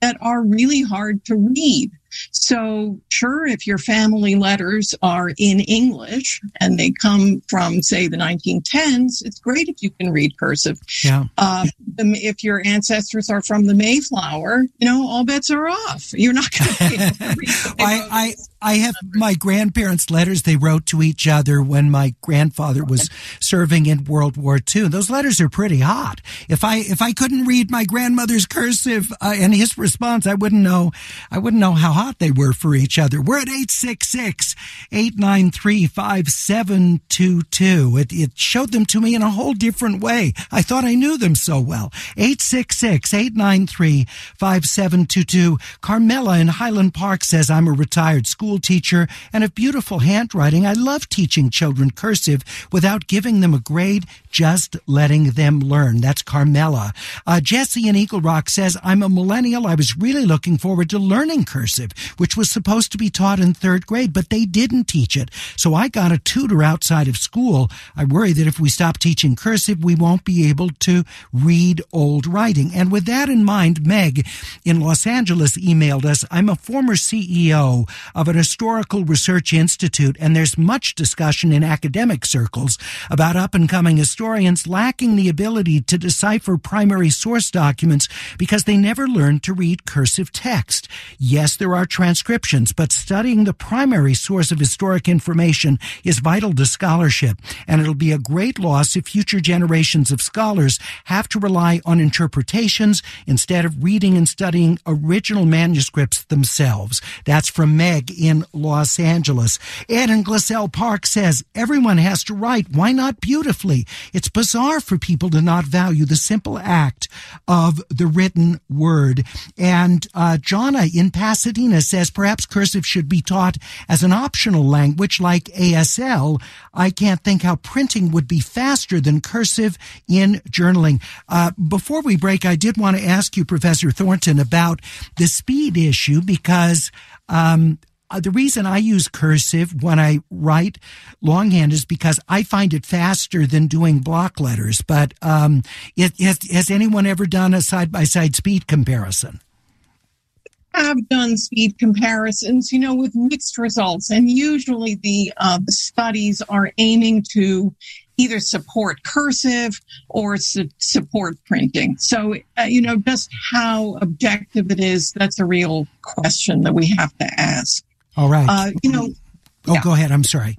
that are really hard to read. So, sure, if your family letters are in English and they come from, say, the 1910s, it's great if you can read cursive. Yeah. Uh, if your ancestors are from the Mayflower, you know, all bets are off. You're not going to be able to read. (laughs) I, I, I have my grandparents' letters they wrote to each other when my grandfather was serving in World War II. Those letters are pretty hot. If I if I couldn't read my grandmother's cursive uh, and his response, I wouldn't know. I wouldn't know how hot they were for each other. We're at 866-893-5722. It, it showed them to me in a whole different way. I thought I knew them so well. 866-893-5722. Carmela in Highland Park says, I'm a retired school teacher and have beautiful handwriting. I love teaching children cursive without giving them a grade, just letting them learn. That's Carmela. Uh, Jesse in Eagle Rock says, I'm a millennial. I was really looking forward to learning cursive, which was supposed to be taught in third grade, but they didn't teach it. So I got a tutor outside of school. I worry that if we stop teaching cursive, we won't be able to read old writing. And with that in mind, Meg in Los Angeles emailed us, I'm a former CEO of a an historical research institute, and there's much discussion in academic circles about up and coming historians lacking the ability to decipher primary source documents because they never learned to read cursive text. Yes, there are transcriptions, but studying the primary source of historic information is vital to scholarship, and it'll be a great loss if future generations of scholars have to rely on interpretations instead of reading and studying original manuscripts themselves. That's from Meg in Los Angeles. Ed in Glassell Park says, everyone has to write. Why not beautifully? It's bizarre for people to not value the simple act of the written word. And uh, Jonna in Pasadena says, perhaps cursive should be taught as an optional language like ASL. I can't think how printing would be faster than cursive in journaling. Uh, before we break, I did want to ask you, Professor Thornton, about the speed issue because um, uh, the reason I use cursive when I write longhand is because I find it faster than doing block letters. But um, it, has, has anyone ever done a side by side speed comparison? Have done speed comparisons, you know, with mixed results, and usually the uh, the studies are aiming to either support cursive or su- support printing. So, uh, you know, just how objective it is, that's a real question that we have to ask. All right. Uh, you know, oh, yeah. go ahead. I'm sorry.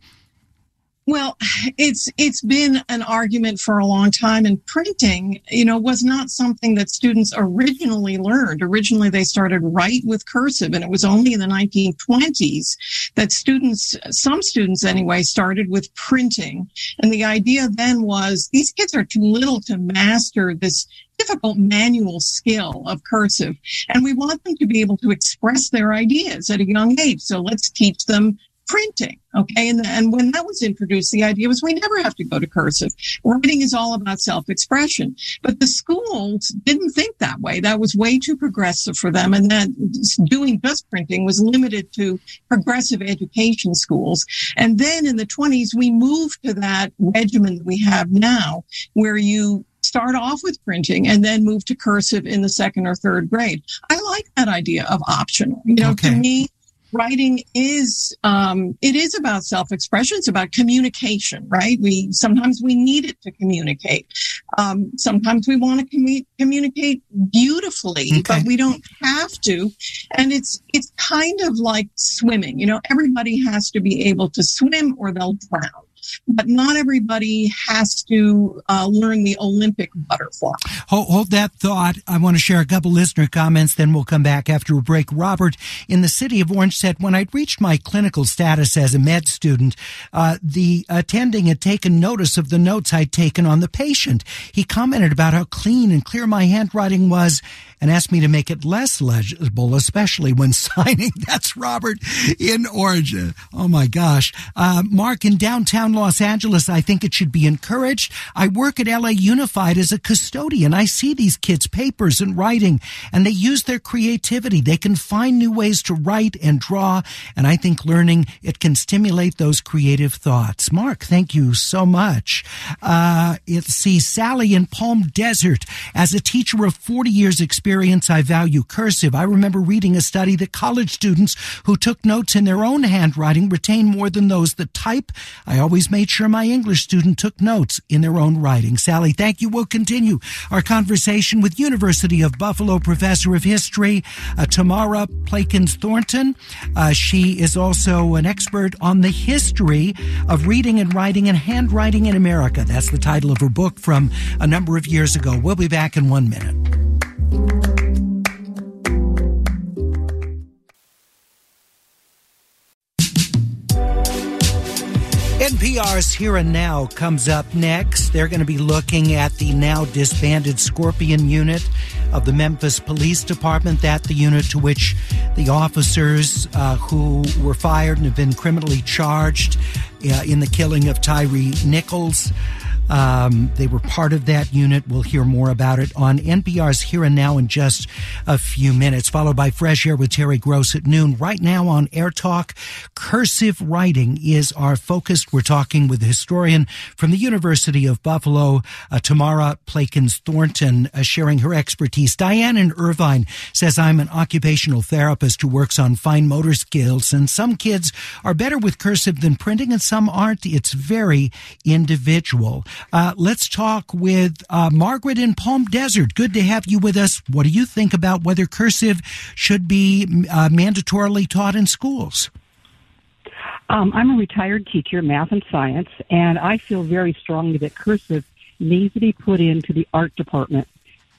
Well, it's it's been an argument for a long time, and printing, you know, was not something that students originally learned. Originally, they started right with cursive, and it was only in the 1920s that students, some students anyway, started with printing. And the idea then was these kids are too little to master this difficult manual skill of cursive, and we want them to be able to express their ideas at a young age. So let's teach them printing. Okay. And, and when that was introduced, the idea was we never have to go to cursive. Writing is all about self expression. But the schools didn't think that way. That was way too progressive for them. And that doing just printing was limited to progressive education schools. And then in the 20s, we moved to that regimen that we have now where you start off with printing and then move to cursive in the second or third grade. I like that idea of optional. You know, okay. to me, writing is um, it is about self-expression. It's about communication right? We sometimes we need it to communicate. Um, sometimes we want to commu- communicate beautifully okay. but we don't have to. And it's it's kind of like swimming. You know everybody has to be able to swim or they'll drown but not everybody has to uh, learn the Olympic butterfly. Hold, hold, that thought. I want to share a couple listener comments, then we'll come back after a break. Robert in the city of Orange said, When I'd reached my clinical status as a med student, uh, the attending had taken notice of the notes I'd taken on the patient. He commented about how clean and clear my handwriting was and asked me to make it less legible, especially when (laughs) signing. That's Robert in Orange. Oh my gosh. Uh, Mark in downtown Los Angeles, I think it should be encouraged. I work at LA Unified as a custodian. I see these kids' papers and writing, and they use their creativity. They can find new ways to write and draw, and I think learning it can stimulate those creative thoughts. Mark, thank you so much. Uh, let's see, Sally in Palm Desert. As a teacher of 40 years experience, I value cursive. I remember reading a study that college students who took notes in their own handwriting retain more than those that type. I always always made sure my English student took notes in their own writing. Sally, thank you. We'll continue our conversation with University of Buffalo professor of history, uh, Tamara Plakins Thornton. Uh, she is also an expert on the history of reading and writing and handwriting in America. That's the title of her book from a number of years ago. We'll be back in one minute. NPR's Here and Now comes up next. They're going to be looking at the now disbanded Scorpion unit of the Memphis Police Department. That the unit to which the officers uh, who were fired and have been criminally charged uh, in the killing of Tyre Nichols Um, they were part of that unit. We'll hear more about it on NPR's Here and Now in just a few minutes, followed by Fresh Air with Terry Gross at noon. Right now on Air Talk, cursive writing is our focus. We're talking with a historian from the University of Buffalo, uh, Tamara Plakins Thornton, uh, sharing her expertise. Diane in Irvine says, I'm an occupational therapist who works on fine motor skills, and some kids are better with cursive than printing, and some aren't. It's very individual. Uh, let's talk with uh, Margaret in Palm Desert. Good to have you with us. What do you think about whether cursive should be uh, mandatorily taught in schools? Um, I'm a retired teacher, math and science, and I feel very strongly that cursive needs to be put into the art department.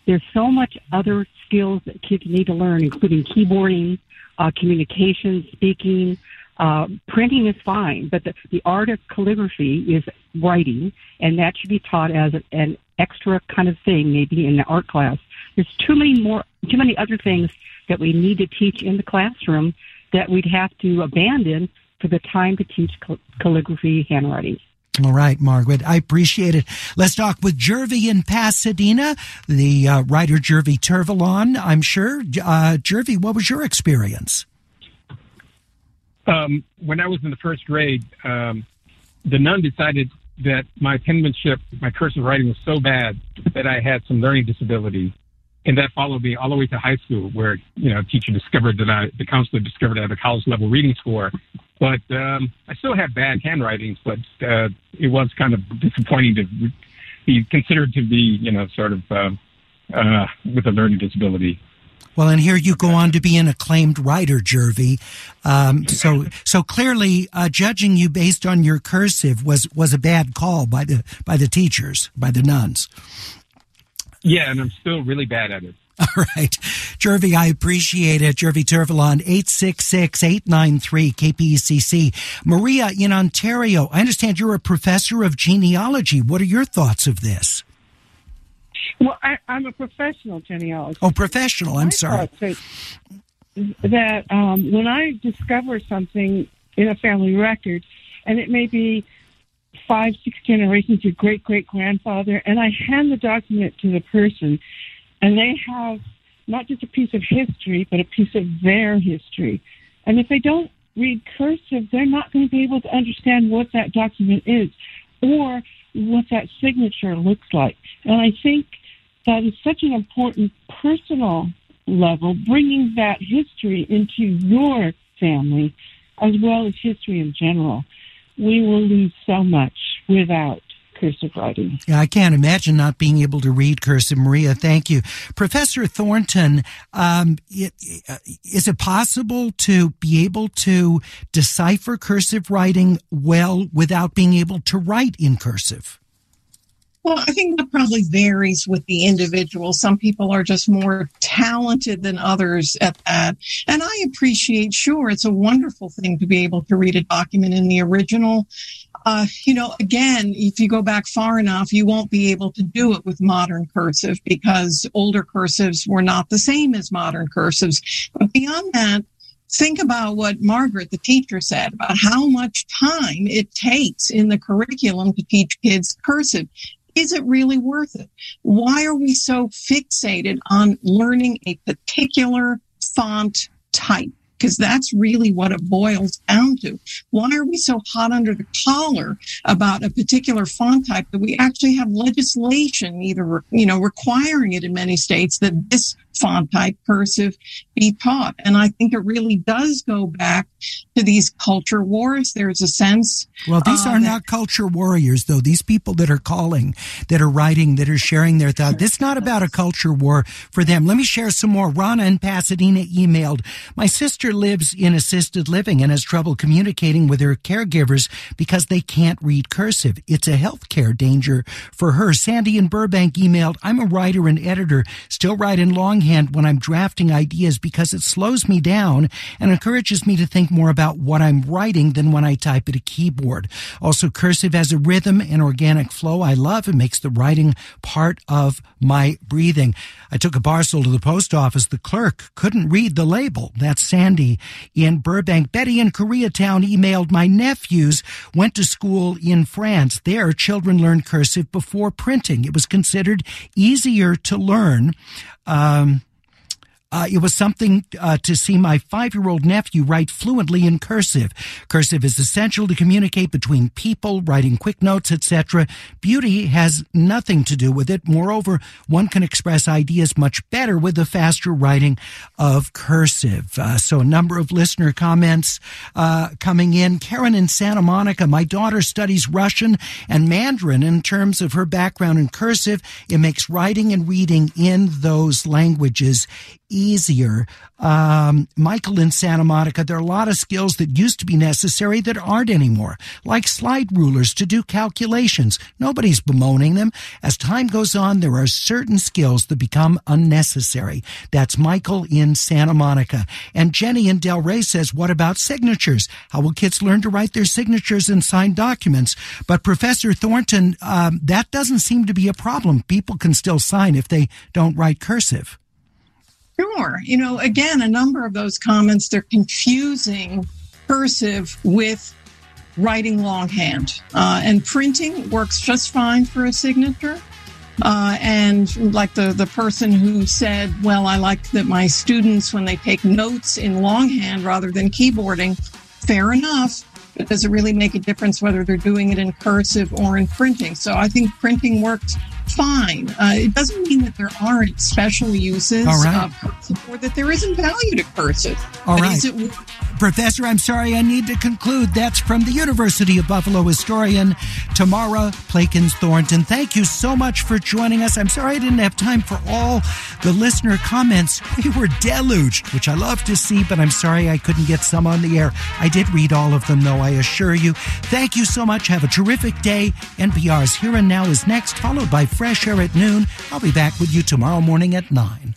There's so much other skills that kids need to learn, including keyboarding, uh, communication, speaking, uh, printing is fine, but the, the art of calligraphy is writing, and that should be taught as an extra kind of thing, maybe in the art class. There's too many more, too many other things that we need to teach in the classroom that we'd have to abandon for the time to teach cal- calligraphy handwriting. All right, Margaret, I appreciate it. Let's talk with Jervy in Pasadena, the uh, writer Jervy Tervalon, I'm sure. Uh, Jervy, what was your experience? Um, when I was in the first grade, um, the nun decided that my penmanship, my cursive writing was so bad that I had some learning disability. And that followed me all the way to high school, where you know, a teacher discovered that I, the counselor discovered I had a college level reading score. But um, I still have bad handwriting, but uh, it was kind of disappointing to be considered to be, you know, sort of uh, uh, with a learning disability. Well, and here you go on to be an acclaimed writer, Jervy. Um, so, so clearly, uh, judging you based on your cursive was was a bad call by the by the teachers, by the nuns. Yeah, and I'm still really bad at it. (laughs) All right. Jervy, I appreciate it. Jervy Tervalon, 866-893-KPCC. Maria in Ontario, I understand you're a professor of genealogy. What are your thoughts of this? Well, I, am a professional genealogist. Oh, professional. I'm sorry. That, that um, when I discover something in a family record, and it may be five, six generations, your great great grandfather, and I hand the document to the person, and they have not just a piece of history, but a piece of their history. And if they don't read cursive, they're not going to be able to understand what that document is or what that signature looks like. And I think that is such an important personal level, bringing that history into your family as well as history in general. We will lose so much without cursive writing. Yeah, I can't imagine not being able to read cursive. Maria, thank you. Professor Thornton, um, it, is it possible to be able to decipher cursive writing well without being able to write in cursive? Well, I think that probably varies with the individual. Some people are just more talented than others at that. And I appreciate, sure, it's a wonderful thing to be able to read a document in the original. Uh, you know, again, if you go back far enough, you won't be able to do it with modern cursive because older cursives were not the same as modern cursives. But beyond that, think about what Margaret, the teacher, said about how much time it takes in the curriculum to teach kids cursive is it really worth it? Why are we so fixated on learning a particular font type? Because that's really what it boils down to. Why are we so hot under the collar about a particular font type that we actually have legislation either, you know, requiring it in many states that this font type cursive be taught. And I think it really does go back to these culture wars. There's a sense. Well, these uh, are not culture warriors, though. These people that are calling, that are writing, that are sharing their thoughts. This is not about a culture war for them. Let me share some more. Rana in Pasadena emailed, my sister lives in assisted living and has trouble communicating with her caregivers because they can't read cursive. It's a healthcare danger for her. Sandy in Burbank emailed, I'm a writer and editor, still write in long longhand when I'm drafting ideas because it slows me down and encourages me to think more about what I'm writing than when I type at a keyboard. Also, cursive has a rhythm and organic flow I love. It makes the writing part of my breathing. I took a parcel to the post office. The clerk couldn't read the label. That's Sandy in Burbank. Betty in Koreatown emailed my nephews went to school in France. There, children learned cursive before printing. It was considered easier to learn. Um, uh, it was something uh, to see my five year old nephew write fluently in cursive. Cursive is essential to communicate between people, writing quick notes, etc. Beauty has nothing to do with it. Moreover, one can express ideas much better with the faster writing of cursive. Uh, so, a number of listener comments uh, coming in. Karen in Santa Monica, my daughter studies Russian and Mandarin. In terms of her background in cursive, it makes writing and reading in those languages easier. Um, Michael in Santa Monica, there are a lot of skills that used to be necessary that aren't anymore, like slide rulers to do calculations. Nobody's bemoaning them. As time goes on, there are certain skills that become unnecessary. That's Michael in Santa Monica. And Jenny in Delray says, what about signatures? How will kids learn to write their signatures and sign documents? But Professor Thornton, um, that doesn't seem to be a problem. People can still sign if they don't write cursive. Sure. You know, again, a number of those comments, they're confusing cursive with writing longhand. Uh, and printing works just fine for a signature. Uh, and like the, the person who said, well, I like that my students, when they take notes in longhand rather than keyboarding, fair enough. But does it really make a difference whether they're doing it in cursive or in printing? So I think printing works fine. Uh, it doesn't mean that there aren't special uses All right. of cursive or that there isn't value to cursive. All right. it Professor, I'm sorry, I need to conclude. That's from the University of Buffalo historian Tamara Plakins Thornton. Thank you so much for joining us. I'm sorry I didn't have time for all the listener comments. We were deluged, which I love to see, but I'm sorry I couldn't get some on the air. I did read all of them, though, I assure you. Thank you so much. Have a terrific day. NPR's Here and Now is next, followed by Fresh Air at noon. I'll be back with you tomorrow morning at 9.